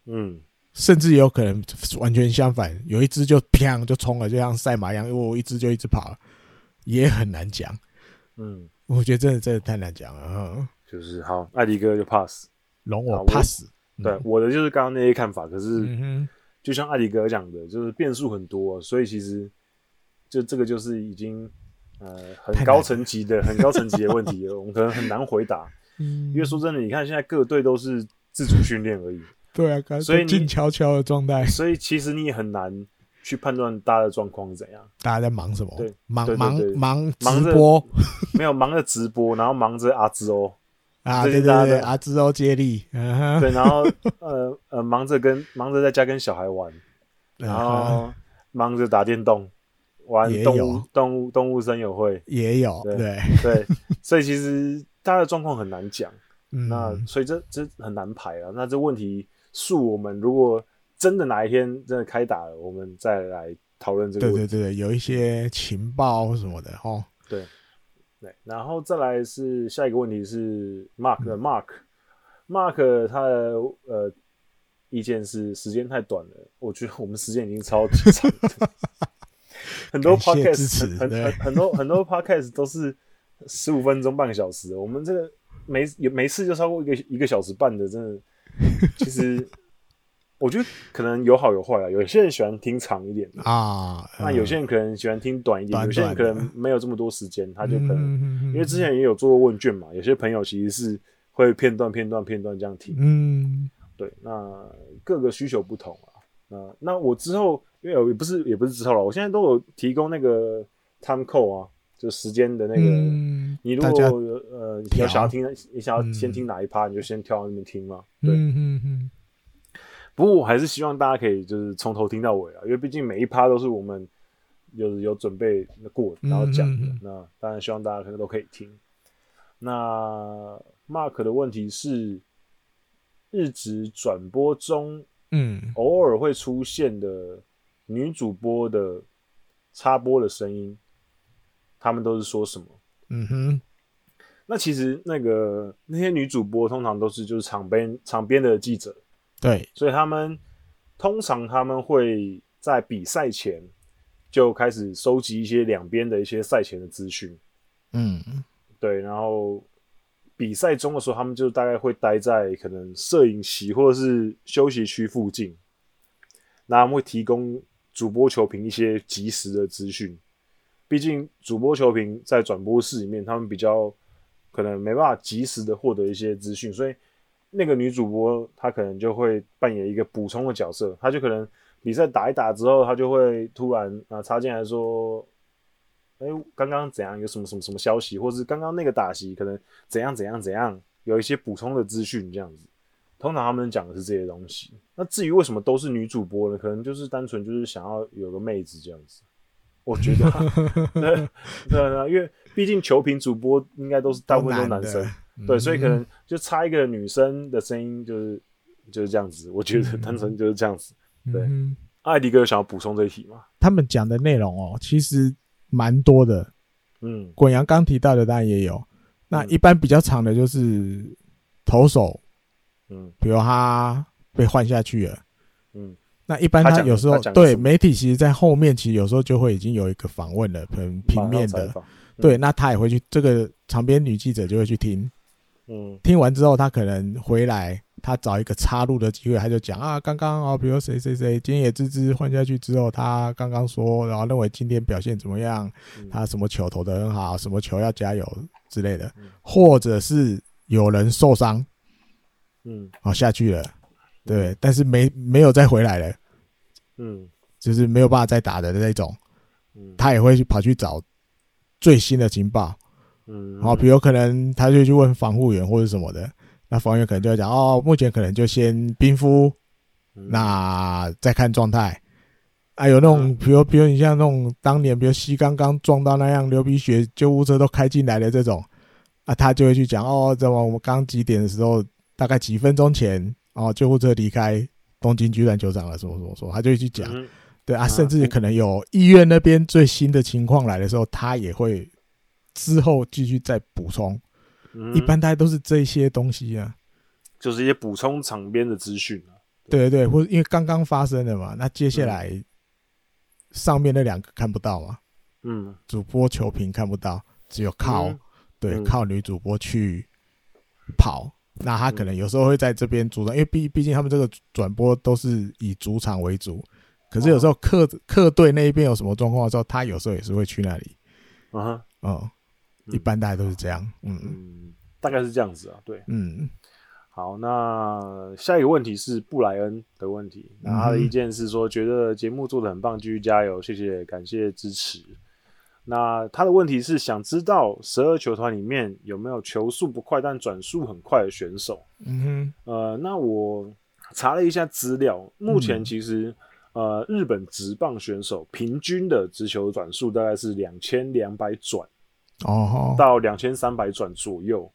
嗯。甚至有可能完全相反，有一支就砰就冲了，就像赛马一样，我一支就一直跑，也很难讲。嗯，我觉得真的真的太难讲了。嗯就是好，艾迪哥就 pass，容我 pass。对，我的就是刚刚那些看法。可是，就像艾迪哥讲的，就是变数很多，所以其实就这个就是已经呃很高层级的、很高层级的问题 了，我们可能很难回答。嗯因为说真的，你看现在各队都是自主训练而已。对啊，所以静悄悄的状态，所以其实你也很难去判断大家的状况是怎样。大家在忙什么？对，忙忙忙忙直播，没有忙着直播，然后忙着阿兹欧 啊，对对对，阿兹欧接力，对，然后呃呃，忙着跟忙着在家跟小孩玩，然后忙着打电动，玩动物动物动物森友会也有，对对，所以其实大家的状况很难讲，那所以这这很难排啊，那这问题。恕我们如果真的哪一天真的开打了，我们再来讨论这个问题。对对对，有一些情报什么的哈。对对，然后再来是下一个问题是 Mark 的 Mark，Mark、嗯、他的呃意见是时间太短了，我觉得我们时间已经超级长了，很多 Podcast 很很很多很多 Podcast 都是十五分钟半个小时，我们这个每每次就超过一个一个小时半的，真的。其实我觉得可能有好有坏啊，有些人喜欢听长一点的啊，那有些人可能喜欢听短一点，有些人可能没有这么多时间，他就可能因为之前也有做过问卷嘛，有些朋友其实是会片段片段片段这样听，嗯，对，那各个需求不同啊，那那我之后因为也不是也不是之后了，我现在都有提供那个 time code 啊。就时间的那个，嗯、你如果呃你要想要听，你想要先听哪一趴，嗯、你就先跳到那边听嘛。对，嗯嗯嗯。不过我还是希望大家可以就是从头听到尾啊，因为毕竟每一趴都是我们有有准备过，然后讲的。那当然希望大家可能都可以听。那 Mark 的问题是，日职转播中，嗯，偶尔会出现的女主播的插播的声音。他们都是说什么？嗯哼，那其实那个那些女主播通常都是就是场边场边的记者，对，所以他们通常他们会在比赛前就开始收集一些两边的一些赛前的资讯，嗯，对，然后比赛中的时候，他们就大概会待在可能摄影席或者是休息区附近，那他们会提供主播球评一些及时的资讯。毕竟主播球评在转播室里面，他们比较可能没办法及时的获得一些资讯，所以那个女主播她可能就会扮演一个补充的角色，她就可能比赛打一打之后，她就会突然啊插进来说：“哎，刚刚怎样？有什么什么什么消息？或是刚刚那个打席可能怎样怎样怎样？有一些补充的资讯这样子。通常他们讲的是这些东西。那至于为什么都是女主播呢？可能就是单纯就是想要有个妹子这样子。”我觉得，对对对，因为毕竟球评主播应该都是大部分都是男生，对，所以可能就差一个女生的声音，就是就是这样子。我觉得单纯就是这样子。对，艾迪哥有想要补充这一题吗？他们讲的内容哦，其实蛮多的。嗯，滚阳刚提到的当然也有。那一般比较长的就是投手，嗯，比如他被换下去了，嗯。那一般他有时候对媒体，其实，在后面其实有时候就会已经有一个访问了，很平面的，对，那他也会去这个场边女记者就会去听，嗯，听完之后他可能回来，他找一个插入的机会，他就讲啊，刚刚啊，比如谁谁谁今野之之换下去之后，他刚刚说，然后认为今天表现怎么样，他什么球投得很好，什么球要加油之类的，或者是有人受伤，嗯，好下去了。对，但是没没有再回来了，嗯，就是没有办法再打的那种，嗯，他也会去跑去找最新的情报，嗯，然后比如可能他就去问防护员或者什么的，那防护员可能就会讲哦，目前可能就先冰敷，那再看状态，啊，有那种比如比如你像那种当年比如西刚刚撞到那样流鼻血，救护车都开进来的这种，啊，他就会去讲哦，怎么我们刚几点的时候，大概几分钟前。哦，救护车离开东京巨蛋球场了，什么什么说，他就会去讲，嗯、对啊，甚至可能有医院那边最新的情况来的时候，他也会之后继续再补充。嗯、一般大家都是这些东西啊，就是一些补充场边的资讯啊。对对对，或者因为刚刚发生的嘛，那接下来上面那两个看不到嘛，嗯，主播球评看不到，只有靠、嗯、对、嗯、靠女主播去跑。那他可能有时候会在这边主场，因为毕毕竟他们这个转播都是以主场为主。可是有时候客客队那一边有什么状况的时候，他有时候也是会去那里。啊哈，嗯，一般大家都是这样。嗯嗯，大概是这样子啊。对，嗯。好，那下一个问题是布莱恩的问题。那他的意见是说，觉得节目做的很棒，继续加油，谢谢，感谢支持。那他的问题是想知道十二球团里面有没有球速不快但转速很快的选手？嗯哼，呃，那我查了一下资料，目前其实、嗯、呃日本职棒选手平均的直球转速大概是两千两百转哦，到两千三百转左右，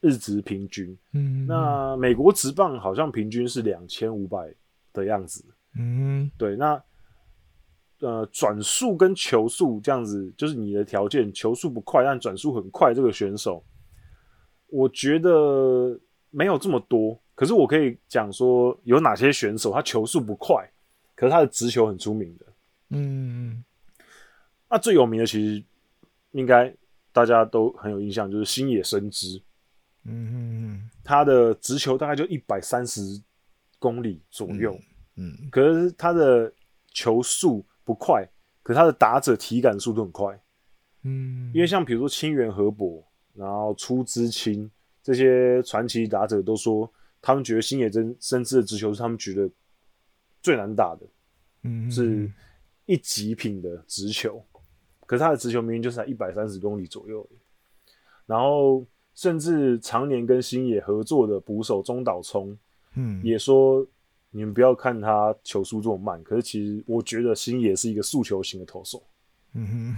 日值平均。嗯，那美国职棒好像平均是两千五百的样子。嗯，对，那。呃，转速跟球速这样子，就是你的条件，球速不快，但转速很快。这个选手，我觉得没有这么多。可是我可以讲说，有哪些选手他球速不快，可是他的直球很出名的。嗯，那最有名的其实应该大家都很有印象，就是星野伸之。嗯嗯，他的直球大概就一百三十公里左右。嗯，可是他的球速。不快，可是他的打者体感速度很快，嗯，因为像比如说清源和博，然后出之清这些传奇打者都说，他们觉得星野真深知的直球是他们觉得最难打的，嗯，是一极品的直球，可是他的直球明明就是在一百三十公里左右，然后甚至常年跟星野合作的捕手中岛聪，嗯，也说。你们不要看他球速这么慢，可是其实我觉得星野是一个速球型的投手。嗯哼，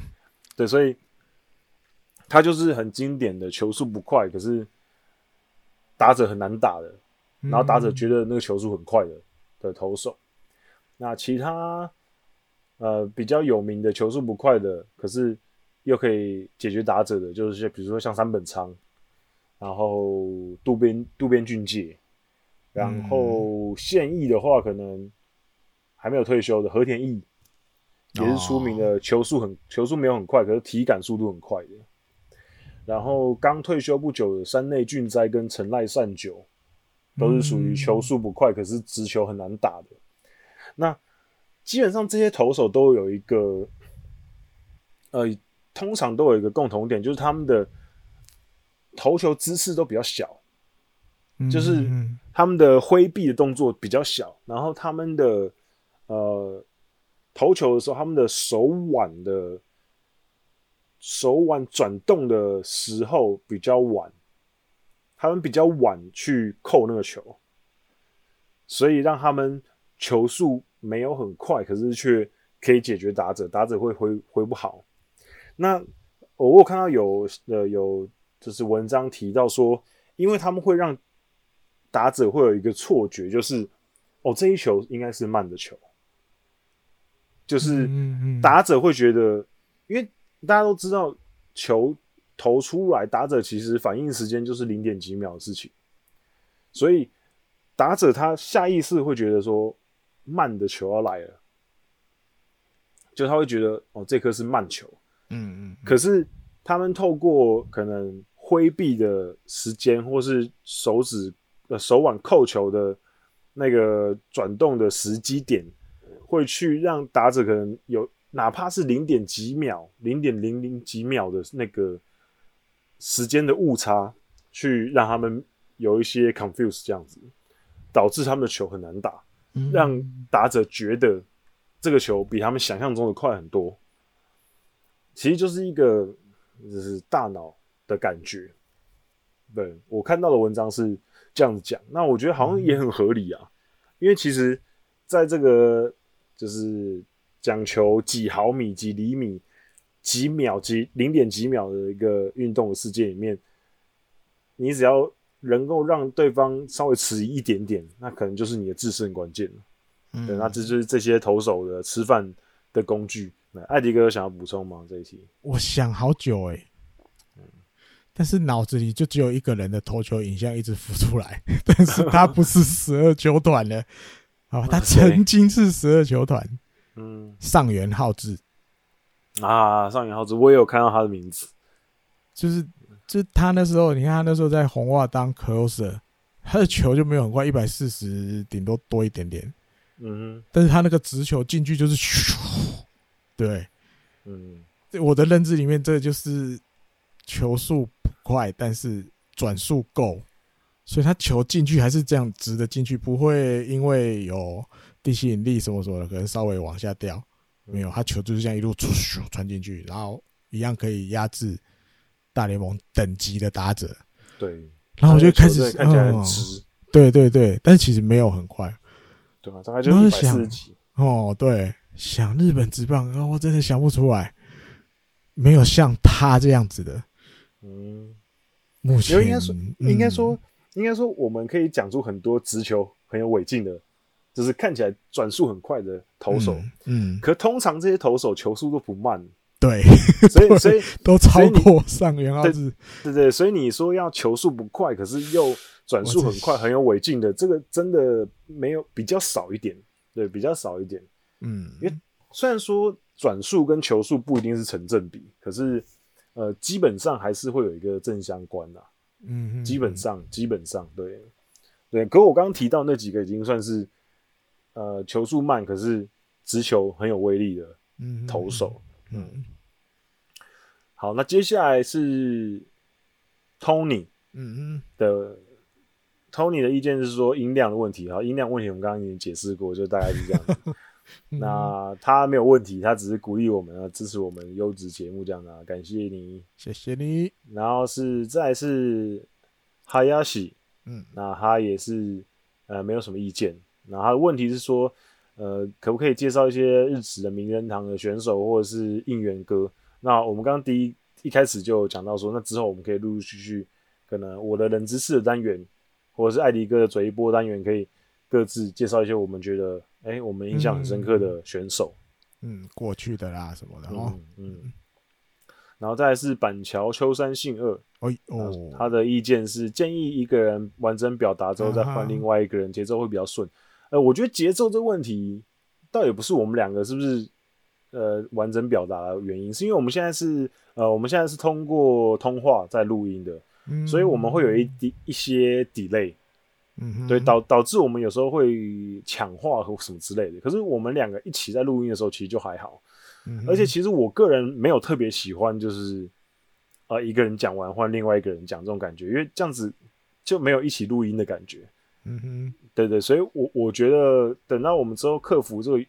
对，所以他就是很经典的球速不快，可是打者很难打的，然后打者觉得那个球速很快的的投手。那其他呃比较有名的球速不快的，可是又可以解决打者的，就是比如说像三本仓，然后渡边渡边俊介。然后现役的话，可能还没有退休的和田毅，也是出名的球速很球速没有很快，可是体感速度很快的。然后刚退休不久的山内俊哉跟成濑善久，都是属于球速不快，可是直球很难打的。那基本上这些投手都有一个，呃，通常都有一个共同点，就是他们的投球姿势都比较小。就是他们的挥臂的动作比较小，然后他们的呃投球的时候，他们的手腕的手腕转动的时候比较晚，他们比较晚去扣那个球，所以让他们球速没有很快，可是却可以解决打者，打者会回回不好。那我有看到有呃有就是文章提到说，因为他们会让打者会有一个错觉，就是哦这一球应该是慢的球，就是打者会觉得，因为大家都知道球投出来，打者其实反应时间就是零点几秒的事情，所以打者他下意识会觉得说慢的球要来了，就他会觉得哦这颗是慢球，嗯嗯，可是他们透过可能挥臂的时间，或是手指呃手腕扣球的那个转动的时机点。会去让打者可能有哪怕是零点几秒、零点零零几秒的那个时间的误差，去让他们有一些 confuse 这样子，导致他们的球很难打，让打者觉得这个球比他们想象中的快很多。其实就是一个就是大脑的感觉。对，我看到的文章是这样子讲，那我觉得好像也很合理啊，因为其实在这个。就是讲求几毫米、几厘米、几秒、几零点几秒的一个运动的世界里面，你只要能够让对方稍微迟疑一点点，那可能就是你的制胜关键了。嗯，对，那这就是这些投手的吃饭的工具。那艾迪哥有想要补充吗？这一题我想好久哎、欸，但是脑子里就只有一个人的投球影像一直浮出来，但是他不是十二球团的。啊，他曾经是十二球团，嗯，上元浩志。啊，上元浩志，我也有看到他的名字，就是，就他那时候，你看他那时候在红袜当 closer，他的球就没有很快，一百四十顶多多一点点，嗯，但是他那个直球进去就是咻，对，嗯，我的认知里面，这就是球速不快，但是转速够。所以他球进去还是这样直的进去，不会因为有地心引力什么什么的，可能稍微往下掉。没有，他球就是这样一路咻咻传进去，然后一样可以压制大联盟等级的打者。对，然后我就开始看起来很直，嗯，对对对，但是其实没有很快。对啊，大概就是一百四十几。哦，对，想日本直棒，哦，我真的想不出来，没有像他这样子的。嗯，目前应该说，应该说。应该说，我们可以讲出很多直球很有尾劲的，就是看起来转速很快的投手。嗯，嗯，可通常这些投手球速都不慢。对，所以所以 都超过上元浩志。对对，所以你说要球速不快，可是又转速很快、很有尾劲的，这个真的没有比较少一点。对，比较少一点。嗯，因为虽然说转速跟球速不一定是成正比，可是呃，基本上还是会有一个正相关的。嗯，基本上，基本上，对，对。可我刚刚提到那几个已经算是，呃，球速慢，可是直球很有威力的投手。嗯，嗯，好，那接下来是 Tony，嗯嗯的 Tony 的意见是说音量的问题。好，音量问题我们刚刚已经解释过，就大概是这样子。那他没有问题，他只是鼓励我们，啊支持我们优质节目这样的、啊，感谢你，谢谢你。然后是再来是哈亚西，嗯，那他也是呃没有什么意见。那他的问题是说，呃，可不可以介绍一些日职的名人堂的选手或者是应援歌？那我们刚刚第一一开始就讲到说，那之后我们可以陆陆续续，可能我的冷知识的单元，或者是艾迪哥的嘴一波单元，可以各自介绍一些我们觉得。哎、欸，我们印象很深刻的选手，嗯，过去的啦什么的哦，嗯，嗯，然后再来是板桥秋山信二，哦哦，他的意见是建议一个人完整表达之后再换另外一个人，节奏会比较顺。呃，我觉得节奏这个问题倒也不是我们两个是不是呃完整表达的原因，是因为我们现在是呃我们现在是通过通话在录音的，嗯，所以我们会有一一一些 delay。嗯，对，导导致我们有时候会抢话和什么之类的。可是我们两个一起在录音的时候，其实就还好。嗯，而且其实我个人没有特别喜欢，就是呃一个人讲完换另外一个人讲这种感觉，因为这样子就没有一起录音的感觉。嗯哼，对对，所以我我觉得等到我们之后克服这个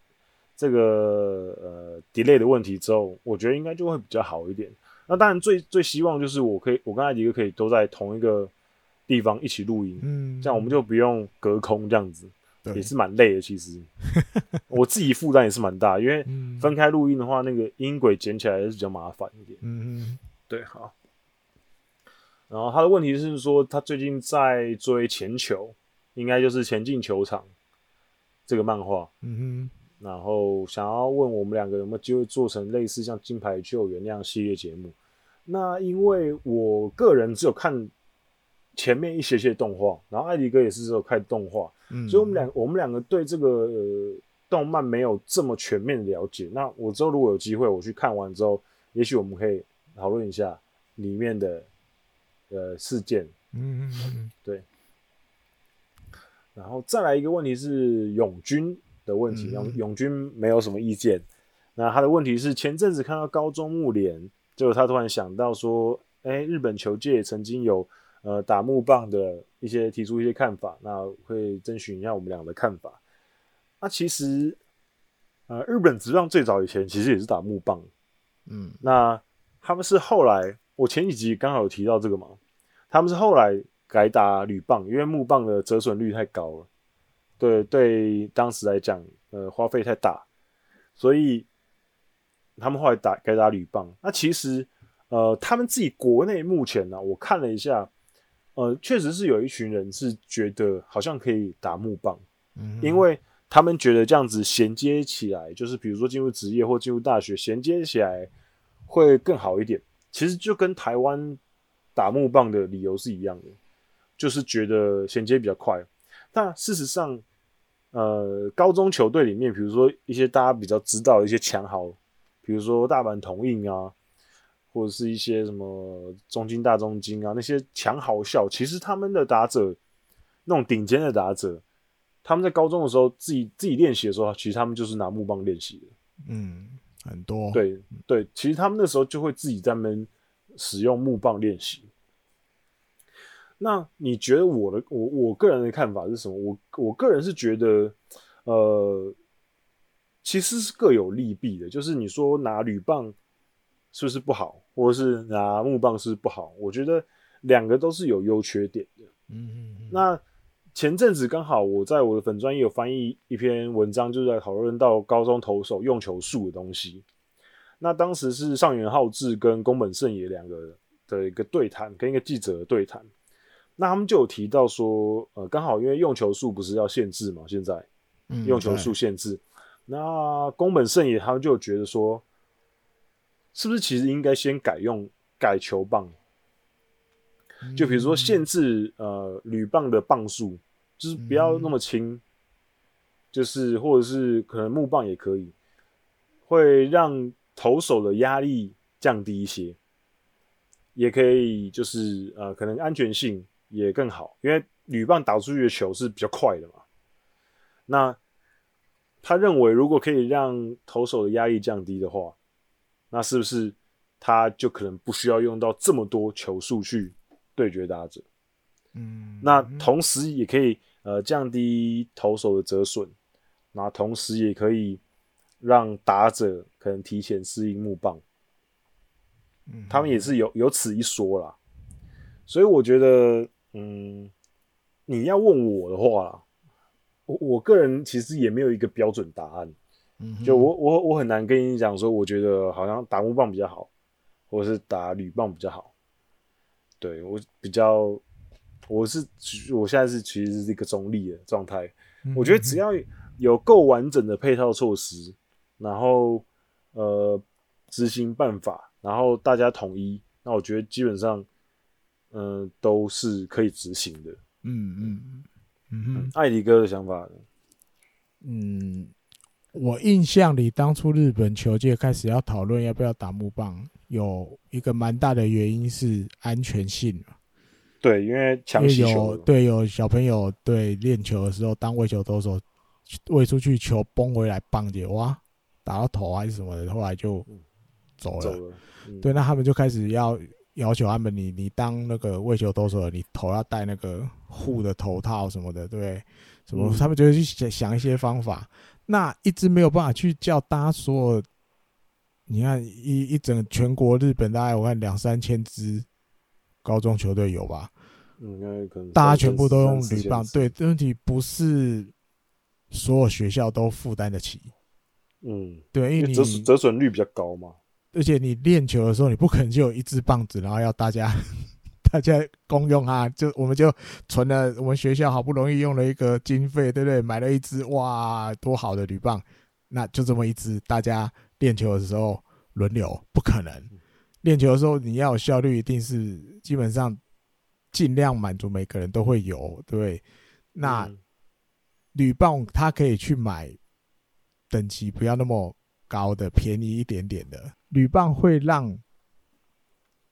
这个呃 delay 的问题之后，我觉得应该就会比较好一点。那当然最最希望就是我可以，我跟艾迪哥可以都在同一个。地方一起录音，嗯，这样我们就不用隔空这样子，也是蛮累的。其实 我自己负担也是蛮大，因为分开录音的话，那个音轨剪起来是比较麻烦一点。嗯嗯，对，好。然后他的问题是说，他最近在追《前球》，应该就是《前进球场》这个漫画。嗯哼。然后想要问我们两个有没有机会做成类似像《金牌救援》那样系列节目？那因为我个人只有看前面一些些动画，然后艾迪哥也是只有看动画，嗯，所以我们两我们两个对这个、呃、动漫没有这么全面的了解。那我之后如果有机会我去看完之后，也许我们可以讨论一下里面的呃事件，嗯嗯嗯，对。然后再来一个问题是永军的问题，永永军没有什么意见。那他的问题是前阵子看到高中木联。就他突然想到说，哎、欸，日本球界曾经有呃打木棒的一些提出一些看法，那会征询一下我们俩的看法。那其实呃日本职棒最早以前其实也是打木棒，嗯，那他们是后来我前几集刚好有提到这个嘛，他们是后来改打铝棒，因为木棒的折损率太高了，对对，当时来讲呃花费太大，所以。他们后来打改打铝棒，那其实，呃，他们自己国内目前呢、啊，我看了一下，呃，确实是有一群人是觉得好像可以打木棒，嗯，因为他们觉得这样子衔接起来，就是比如说进入职业或进入大学，衔接起来会更好一点。其实就跟台湾打木棒的理由是一样的，就是觉得衔接比较快。但事实上，呃，高中球队里面，比如说一些大家比较知道的一些强豪。比如说大阪桐印啊，或者是一些什么中金大中金啊，那些强豪校，其实他们的打者，那种顶尖的打者，他们在高中的时候自己自己练习的时候，其实他们就是拿木棒练习的。嗯，很多。对对，其实他们那时候就会自己在那边使用木棒练习。那你觉得我的我我个人的看法是什么？我我个人是觉得，呃。其实是各有利弊的，就是你说拿铝棒是不是不好，或者是拿木棒是不是不好？我觉得两个都是有优缺点的。嗯嗯嗯。那前阵子刚好我在我的粉专也有翻译一篇文章，就是在讨论到高中投手用球数的东西。那当时是上原浩志跟宫本胜也两个的一个对谈，跟一个记者的对谈。那他们就有提到说，呃，刚好因为用球数不是要限制嘛，现在用球数限制。嗯那宫本胜也，他们就觉得说，是不是其实应该先改用改球棒？就比如说限制呃铝棒的棒数，就是不要那么轻，就是或者是可能木棒也可以，会让投手的压力降低一些，也可以就是呃可能安全性也更好，因为铝棒打出去的球是比较快的嘛。那他认为，如果可以让投手的压力降低的话，那是不是他就可能不需要用到这么多球数去对决打者？嗯，那同时也可以呃降低投手的折损，那同时也可以让打者可能提前适应木棒。嗯，他们也是有有此一说啦。所以我觉得，嗯，你要问我的话啦。我我个人其实也没有一个标准答案，嗯，就我我我很难跟你讲说，我觉得好像打木棒比较好，或者是打铝棒比较好。对，我比较，我是我现在是其实是一个中立的状态。我觉得只要有够完整的配套措施，然后呃执行办法，然后大家统一，那我觉得基本上嗯、呃、都是可以执行的。嗯嗯。嗯哼，艾迪哥的想法，嗯，我印象里当初日本球界开始要讨论要不要打木棒，有一个蛮大的原因是安全性。对，因为抢起球，对，有小朋友对练球的时候当喂球投手，喂出去球崩回来棒姐哇，打到头还是什么的，后来就走了。走了嗯、对，那他们就开始要。要求他们你，你你当那个喂球投手，你头要戴那个护的头套什么的，对？什么？他们就会去想想一些方法。那一直没有办法去叫大家所有，你看一一整全国日本大概我看两三千支高中球队有吧？应该可能。大家全部都用铝棒，对，问题不是所有学校都负担得起。嗯，对，因为你折折损率比较高嘛。而且你练球的时候，你不可能就有一支棒子，然后要大家大家公用啊。就我们就存了，我们学校好不容易用了一个经费，对不对？买了一支哇，多好的铝棒，那就这么一支，大家练球的时候轮流，不可能。练球的时候你要有效率，一定是基本上尽量满足每个人都会有，对不对？那铝棒它可以去买等级不要那么高的，便宜一点点的。铝棒会让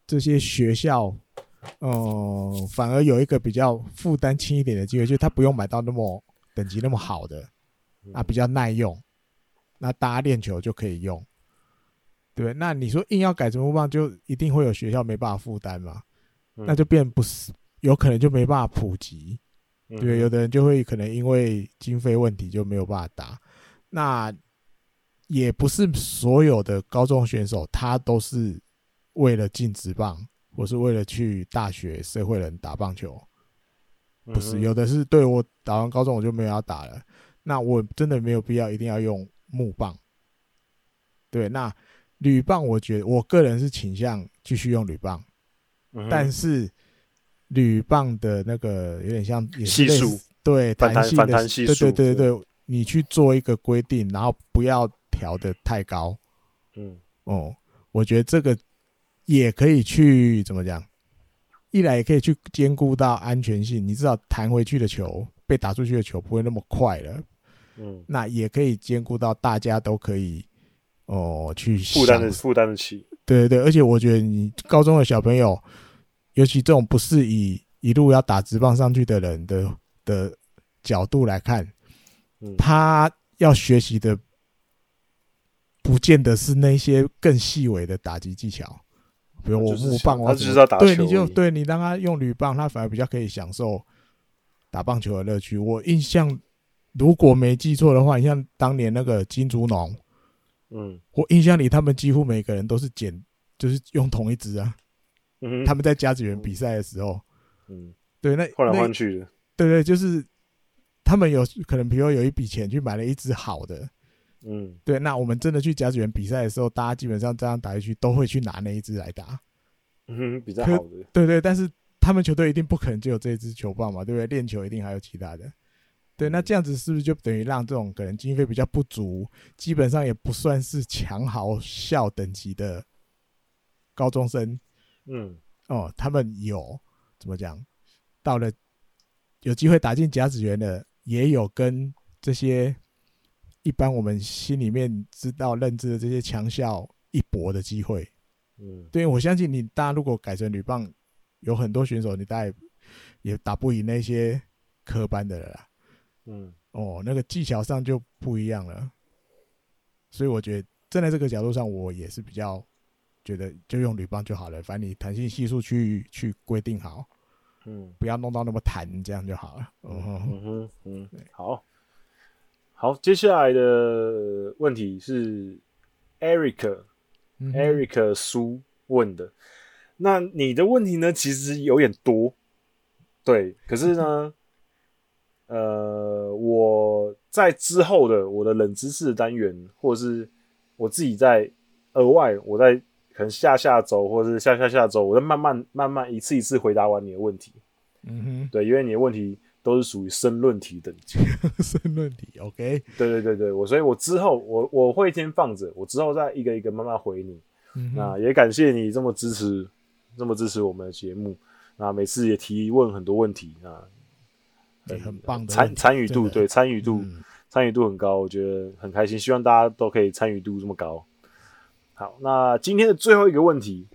这些学校，嗯，反而有一个比较负担轻一点的机会，就是他不用买到那么等级那么好的，啊比较耐用，那大家练球就可以用，对。那你说硬要改成木棒，就一定会有学校没办法负担嘛？那就变不是，有可能就没办法普及，对。有的人就会可能因为经费问题就没有办法打，那。也不是所有的高中选手，他都是为了进职棒，或是为了去大学社会人打棒球，不是有的是对我打完高中我就没有要打了，那我真的没有必要一定要用木棒。对，那铝棒我觉得我个人是倾向继续用铝棒，但是铝棒的那个有点像系数，对弹性的，对对对对，你去做一个规定，然后不要。调的太高，嗯，哦，我觉得这个也可以去怎么讲？一来也可以去兼顾到安全性，你至少弹回去的球，被打出去的球不会那么快了，嗯，那也可以兼顾到大家都可以哦去负担的负担得起，对对对，而且我觉得你高中的小朋友，尤其这种不是以一路要打直棒上去的人的的角度来看，嗯，他要学习的。不见得是那些更细微的打击技巧，比如我木棒，我只知道打球。对，你就对你让他用铝棒，他反而比较可以享受打棒球的乐趣。我印象如果没记错的话，你像当年那个金竹农，嗯，我印象里他们几乎每个人都是捡，就是用同一支啊。嗯，他们在甲子园比赛的时候，嗯，对，那换来换去的，对对，就是他们有可能，比如有一笔钱去买了一支好的。嗯，对，那我们真的去甲子园比赛的时候，大家基本上这样打下去，都会去拿那一支来打，嗯，比较好的，对对。但是他们球队一定不可能只有这一支球棒嘛，对不对？练球一定还有其他的，对。那这样子是不是就等于让这种可能经费比较不足，基本上也不算是强豪校等级的高中生，嗯，哦，他们有怎么讲？到了有机会打进甲子园的，也有跟这些。一般我们心里面知道认知的这些强校一搏的机会，嗯，对，我相信你，大家如果改成铝棒，有很多选手你大概也打不赢那些科班的人啦，嗯，哦，那个技巧上就不一样了，所以我觉得站在这个角度上，我也是比较觉得就用铝棒就好了，反正你弹性系数去去规定好，嗯，不要弄到那么弹，这样就好了，嗯哼嗯哼，嗯，好。好，接下来的问题是 Eric，Eric、嗯、Eric 苏问的。那你的问题呢？其实有点多，对。可是呢，呃，我在之后的我的冷知识单元，或者是我自己在额外，我在可能下下周或者是下下下周，我再慢慢慢慢一次一次回答完你的问题。嗯哼，对，因为你的问题。都是属于申论题等级，申论题，OK。对对对对，我所以，我之后我我会先放着，我之后再一个一个慢慢回你。嗯、那也感谢你这么支持，这么支持我们的节目。那每次也提问很多问题啊，很很棒的参参与度，对参与度参与、嗯、度很高，我觉得很开心。希望大家都可以参与度这么高。好，那今天的最后一个问题，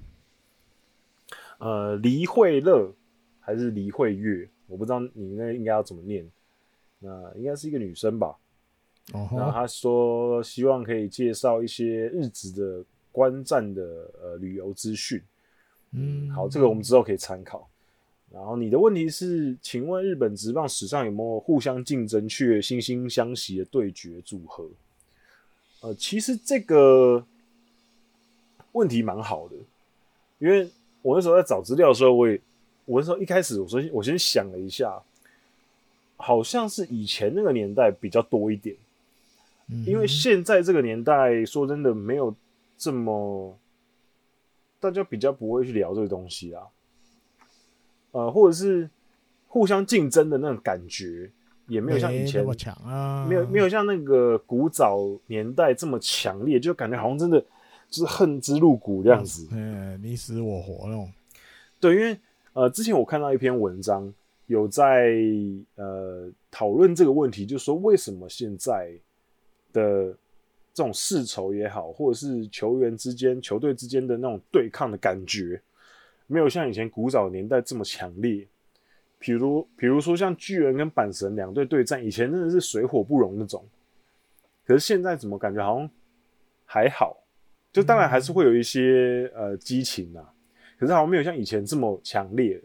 呃，黎慧乐还是黎慧月？我不知道你那应该要怎么念，那应该是一个女生吧。然后她说希望可以介绍一些日职的观战的呃旅游资讯。嗯，好，这个我们之后可以参考。然后你的问题是，请问日本职棒史上有没有互相竞争却惺惺相惜的对决组合？呃，其实这个问题蛮好的，因为我那时候在找资料的时候，我也。我那时候一开始，我说我先想了一下，好像是以前那个年代比较多一点，嗯，因为现在这个年代说真的没有这么，大家比较不会去聊这个东西啊，呃，或者是互相竞争的那种感觉。也没有像以前那么强啊，没有没有像那个古早年代这么强烈，就感觉好像真的就是恨之入骨这样子，嗯，你死我活那种。对，因为呃，之前我看到一篇文章，有在呃讨论这个问题，就是说为什么现在的这种世仇也好，或者是球员之间、球队之间的那种对抗的感觉，没有像以前古早年代这么强烈。比如，比如说像巨人跟阪神两队对战，以前真的是水火不容那种。可是现在怎么感觉好像还好？就当然还是会有一些呃激情啊，可是好像没有像以前这么强烈。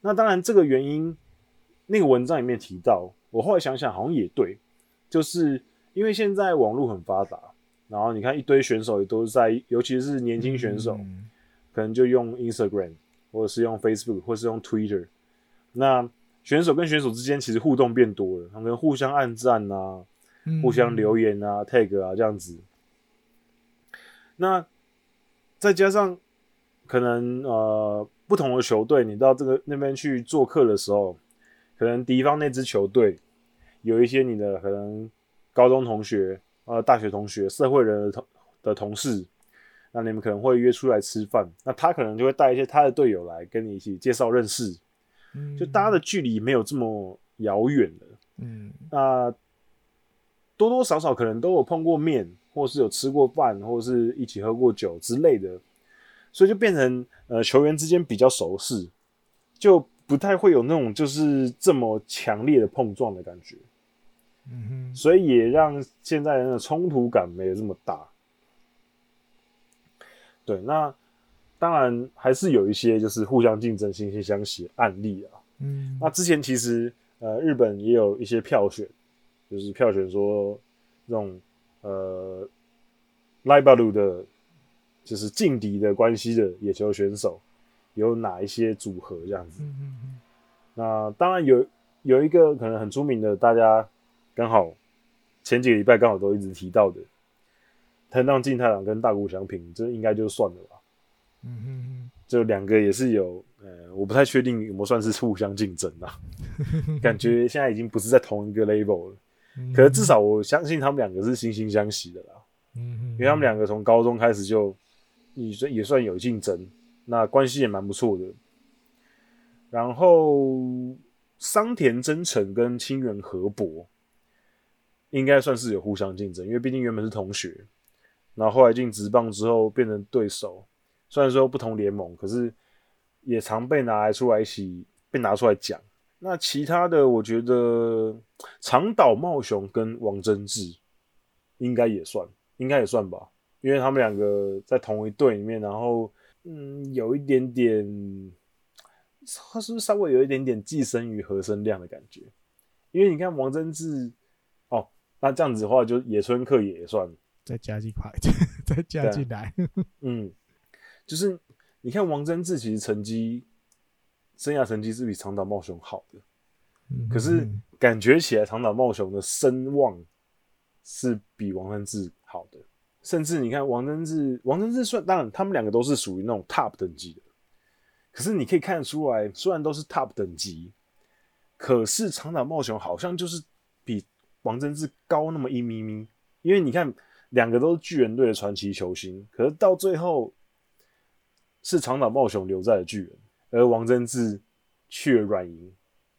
那当然这个原因，那个文章里面提到，我后来想想好像也对，就是因为现在网络很发达，然后你看一堆选手也都是在，尤其是年轻选手，可能就用 Instagram 或者是用 Facebook 或是用 Twitter。那选手跟选手之间其实互动变多了，他们互相暗赞啊，嗯、互相留言啊、tag 啊这样子。那再加上可能呃不同的球队，你到这个那边去做客的时候，可能敌方那支球队有一些你的可能高中同学、呃大学同学、社会人的同的同事，那你们可能会约出来吃饭，那他可能就会带一些他的队友来跟你一起介绍认识。就大家的距离没有这么遥远了，嗯，那多多少少可能都有碰过面，或是有吃过饭，或是一起喝过酒之类的，所以就变成呃球员之间比较熟识，就不太会有那种就是这么强烈的碰撞的感觉，嗯哼，所以也让现在人的冲突感没有这么大，对，那。当然还是有一些就是互相竞争、惺惺相惜的案例啊。嗯，那之前其实呃日本也有一些票选，就是票选说这种呃ライバル的， 就是劲敌的关系的野球选手有哪一些组合这样子。嗯嗯嗯。那当然有有一个可能很出名的，大家刚好前几个礼拜刚好都一直提到的，藤浪晋太郎跟大谷翔平，这应该就算了吧。嗯哼哼，就两个也是有，呃，我不太确定有没有算是互相竞争啊，感觉现在已经不是在同一个 level 了。可是至少我相信他们两个是惺惺相惜的啦。因为他们两个从高中开始就也算也算有竞争，那关系也蛮不错的。然后桑田真澄跟清源和博应该算是有互相竞争，因为毕竟原本是同学，然后后来进职棒之后变成对手。虽然说不同联盟，可是也常被拿来出来一起被拿出来讲。那其他的，我觉得长岛茂雄跟王贞治应该也算，应该也算吧，因为他们两个在同一队里面，然后嗯，有一点点，他是不是稍微有一点点寄生于何生亮的感觉？因为你看王贞治，哦，那这样子的话，就野村克也算再加进来，再加进来，嗯。就是你看王贞治其实成绩，生涯成绩是比长岛茂雄好的，嗯、可是感觉起来长岛茂雄的声望是比王贞治甚至你看王贞治，王贞治算当然他们两个都是属于那种 top 等级的，可是你可以看得出来，虽然都是 top 等级，可是长岛茂雄好像就是比王贞治高那么一咪咪，因为你看两个都是巨人队的传奇球星，可是到最后。是长岛茂雄留在了巨人，而王贞治去了软银。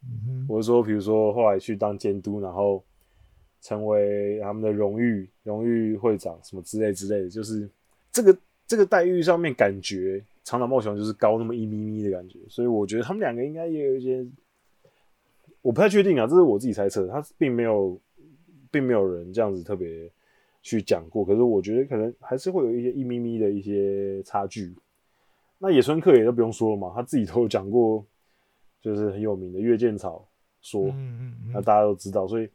嗯、或者说，比如说后来去当监督，然后成为他们的荣誉荣誉会长什么之类之类的，就是这个这个待遇上面感觉长岛茂雄就是高那么一咪咪的感觉，所以我觉得他们两个应该也有一些，我不太确定啊，这是我自己猜测，他并没有并没有人这样子特别去讲过，可是我觉得可能还是会有一些一咪咪的一些差距。那野村克也都不用说了嘛，他自己都有讲过，就是很有名的月见草说，嗯嗯嗯，那大家都知道，所以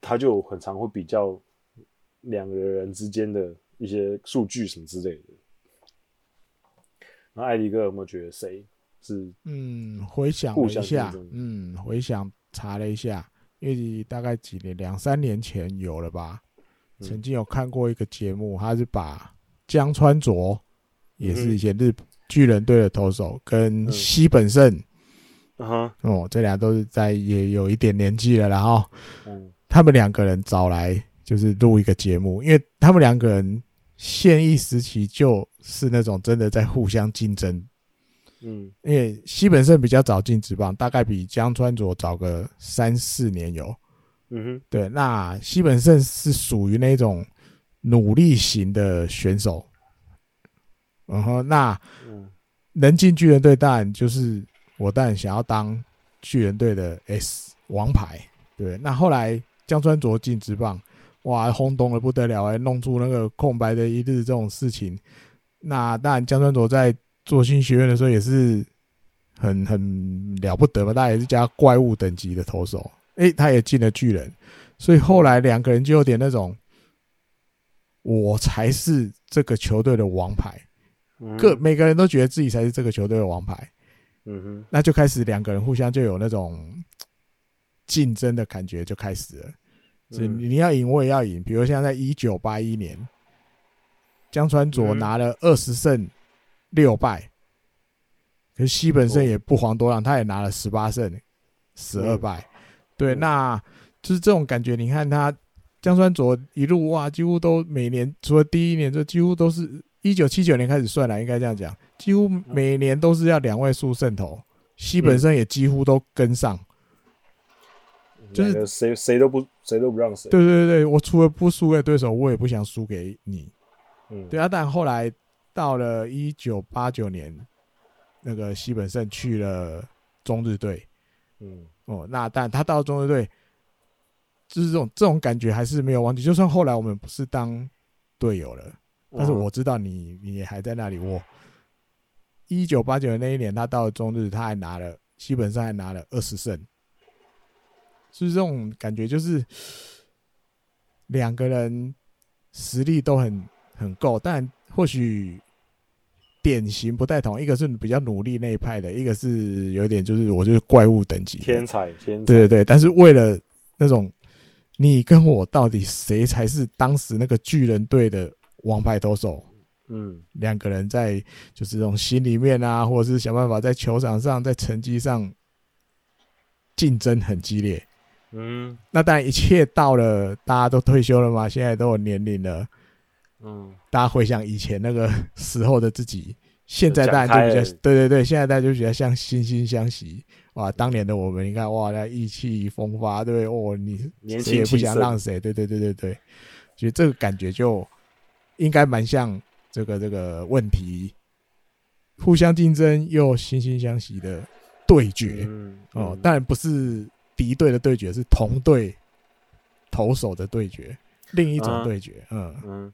他就很常会比较两个人之间的一些数据什么之类的。那艾迪哥有没有觉得谁是？嗯，回想一下，嗯，回想查了一下，因为大概几年，两三年前有了吧，曾经有看过一个节目，他是把江川卓，也是以前日巨人队的投手，跟西本胜，哦，这俩都是在也有一点年纪了，然后，他们两个人找来就是录一个节目，因为他们两个人现役时期就是那种真的在互相竞争。嗯，因为西本胜比较早进职棒，大概比江川卓早个三四年有。嗯哼，对，那西本胜是属于那种努力型的选手。然后，那能进巨人队，当然就是我当然想要当巨人队的 S 王牌。对，那后来江川卓进职棒，哇，轰动的不得了，还弄出那个空白的一日这种事情。那当然，江川卓在做新学院的时候也是很很了不得嘛，大家也是加怪物等级的投手，诶、欸，他也进了巨人，所以后来两个人就有点那种，我才是这个球队的王牌，各每个人都觉得自己才是这个球队的王牌，嗯哼，那就开始两个人互相就有那种竞争的感觉就开始了，所以你要赢我也要赢，比如像在一九八一年，江川佐拿了二十胜。六败，可是西本胜也不遑多让，他也拿了十八胜，十二败。对，那就是这种感觉。你看他江川佐一路哇，几乎都每年除了第一年，就几乎都是一九七九年开始算了，应该这样讲，几乎每年都是要两位数胜投。西本胜也几乎都跟上，就是谁谁都不谁都不让谁。对对对，我除了不输给对手，我也不想输给你。嗯，对啊，但后来。到了一九八九年，那个西本胜去了中日队，嗯，哦，那但他到中日队，就是这种这种感觉还是没有忘记。就算后来我们不是当队友了，但是我知道你你也还在那里。我一九八九年那一年，他到了中日，他还拿了西本胜还拿了二十胜，就是这种感觉，就是两个人实力都很很够，但或许。典型不太同，一个是比较努力那一派的，一个是有点就是我就是怪物等级天才，天才，对对对。但是为了那种你跟我到底谁才是当时那个巨人队的王牌投手？嗯，两个人在就是这种心里面啊，或者是想办法在球场上，在成绩上竞争很激烈。嗯，那当然一切到了大家都退休了嘛，现在都有年龄了。嗯，大家回想以前那个时候的自己，现在大家就比较对对对，现在大家就比较像惺惺相惜。哇！当年的我们，你看哇，那意气风发，对不对哦，你谁也不想让谁，对对对对对，所以这个感觉就应该蛮像这个这个问题，互相竞争又惺惺相惜的对决，嗯嗯、哦，当然不是敌对的对决，是同队投手的对决，另一种对决，嗯嗯。嗯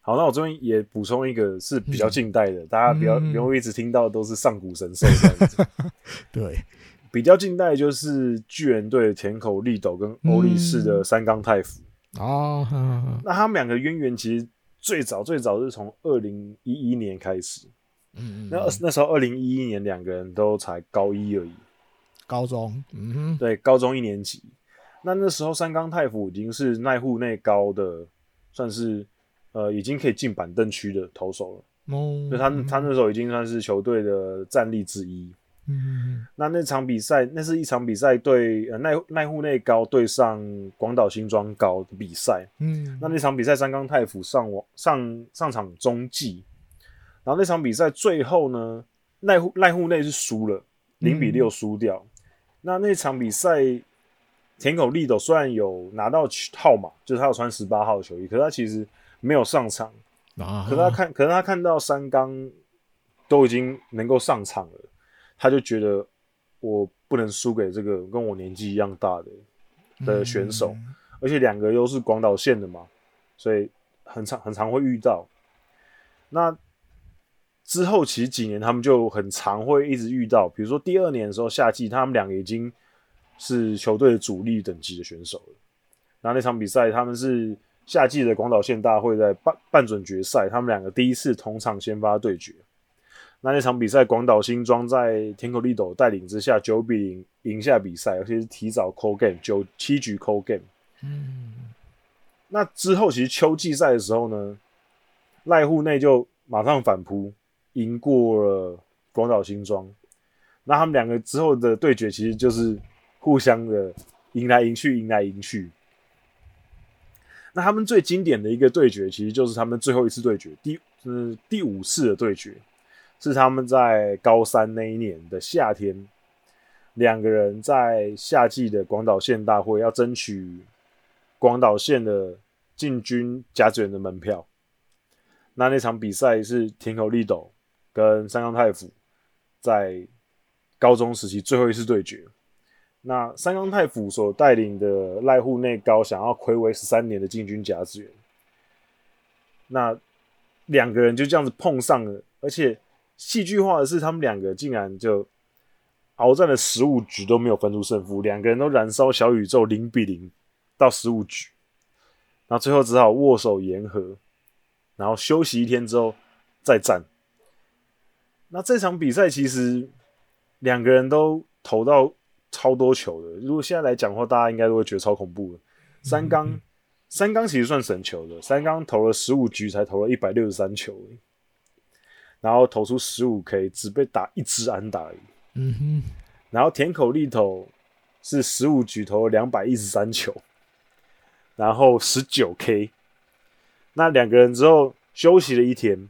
好，那我这边也补充一个是比较近代的，嗯、大家比较不用一直听到都是上古神兽这样子。对，比较近代就是巨人队田口丽斗跟欧力士的三冈太辅。哦，那他们两个渊源其实最早最早是从二零一一年开始。嗯，那那时候二零一一年两个人都才高一而已，高中。嗯哼，对，高中一年级。那那时候三冈太辅已经是奈户内高的，算是。呃，已经可以进板凳区的投手了。哦，就他他那时候已经算是球队的战力之一。嗯，那那场比赛，那是一场比赛对呃奈奈户内高对上广岛新庄高的比赛。嗯，那那场比赛三冈太辅上网上上场中继，然后那场比赛最后呢，奈户奈户内是输了零比六输掉。嗯、那那场比赛田口利斗虽然有拿到号码，就是他有穿十八号的球衣，可是他其实。没有上场，啊可是他看，可是他看到三冈都已经能够上场了，他就觉得我不能输给这个跟我年纪一样大的的选手，而且两个又是广岛县的嘛，所以很常很常会遇到。那之后其实几年他们就很常会一直遇到，比如说第二年的时候夏季，他们两个已经是球队的主力等级的选手了。那那场比赛他们是。夏季的广岛县大会在半半准决赛，他们两个第一次同场先发对决。那那场比赛，广岛新庄在田口利斗带领之下，九比零赢下比赛，而且是提早 call game，九七局 call game。嗯，那之后其实秋季赛的时候呢，濑户内就马上反扑，赢过了广岛新庄。那他们两个之后的对决，其实就是互相的赢来赢去，赢来赢去。那他们最经典的一个对决，其实就是他们最后一次对决，第是第五次的对决。是他们在高三那一年的夏天，两个人在夏季的广岛县大会要争取广岛县的进军甲子园的门票。那那场比赛是田口立斗跟三冈太辅在高中时期最后一次对决。那三冈太辅所带领的濑户内高想要睽违十三年的进军甲子园，那两个人就这样子碰上了，而且。戏剧化的是，他们两个竟然就鏖战了十五局都没有分出胜负，两个人都燃烧小宇宙零比零到十五局，然后最后只好握手言和，然后休息一天之后再战。那这场比赛其实两个人都投到超多球的，如果现在来讲的话，大家应该都会觉得超恐怖的。三冈、嗯、三缸其实算神球的，三缸投了十五局才投了一百六十三球。然后投出十五 K，只被打一支安打而已。嗯哼。然后田口丽斗是十五局投了两百一十三球，然后十九 K。那两个人之后休息了一天，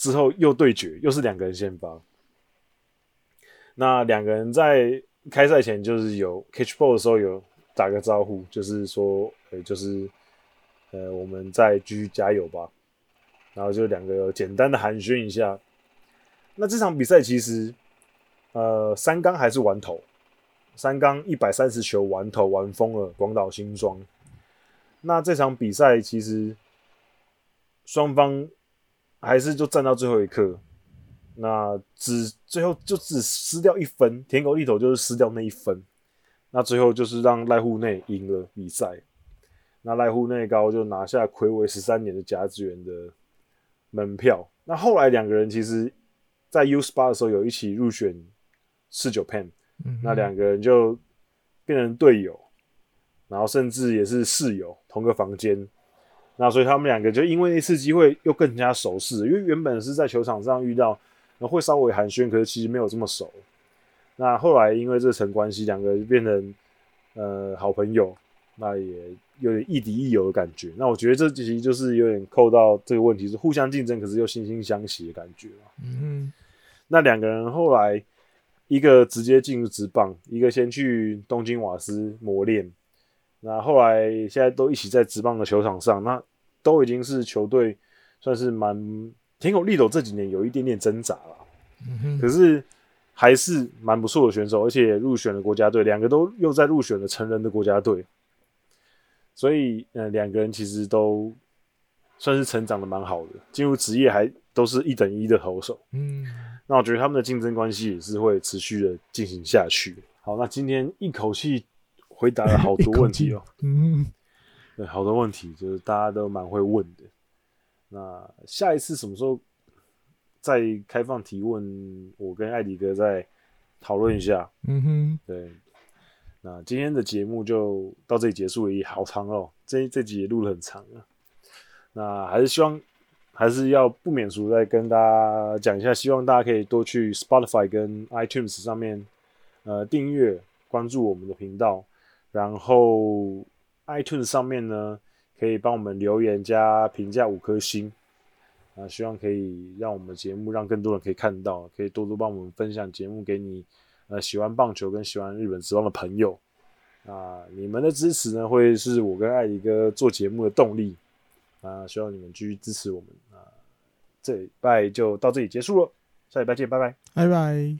之后又对决，又是两个人先发。那两个人在开赛前就是有 catch ball 的时候有打个招呼，就是说，呃，就是呃，我们再继续加油吧。然后就两个简单的寒暄一下。那这场比赛其实，呃，三缸还是完投，三缸一百三十球完投完封了广岛新庄。那这场比赛其实双方还是就站到最后一刻，那只最后就只失掉一分，舔狗一头就是失掉那一分。那最后就是让濑户内赢了比赛，那濑户内高就拿下魁违十三年的甲子园的门票。那后来两个人其实，在 U18 的时候有一起入选四九 Pen，那两个人就变成队友，然后甚至也是室友，同个房间。那所以他们两个就因为那次机会又更加熟识，因为原本是在球场上遇到，会稍微寒暄，可是其实没有这么熟。那后来因为这层关系，两个人就变成呃好朋友，那也。有点亦敌亦友的感觉，那我觉得这其实就是有点扣到这个问题，是互相竞争，可是又惺惺相惜的感觉。嗯哼，那两个人后来一个直接进入职棒，一个先去东京瓦斯磨练，那后来现在都一起在职棒的球场上，那都已经是球队算是蛮田口丽斗这几年有一点点挣扎了，可是还是蛮不错的选手，而且入选了国家队，两个都又在入选了成人的国家队。所以，呃，两个人其实都算是成长的蛮好的，进入职业还都是一等一的投手。嗯，那我觉得他们的竞争关系也是会持续的进行下去。好，那今天一口气回答了好多问题哦。嗯，对，好多问题就是大家都蛮会问的。那下一次什么时候再开放提问？我跟艾迪哥再讨论一下。嗯哼，对。那今天的节目就到这里结束了，也好长哦，这这集也录了很长啊。那还是希望，还是要不免俗再跟大家讲一下，希望大家可以多去 Spotify 跟 iTunes 上面，呃，订阅关注我们的频道，然后 iTunes 上面呢，可以帮我们留言加评价五颗星，啊，希望可以让我们节目让更多人可以看到，可以多多帮我们分享节目给你。呃，喜欢棒球跟喜欢日本职棒的朋友，啊，你们的支持呢，会是我跟艾迪哥做节目的动力，啊，希望你们继续支持我们啊，这礼拜就到这里结束了，下礼拜见，拜拜，拜拜。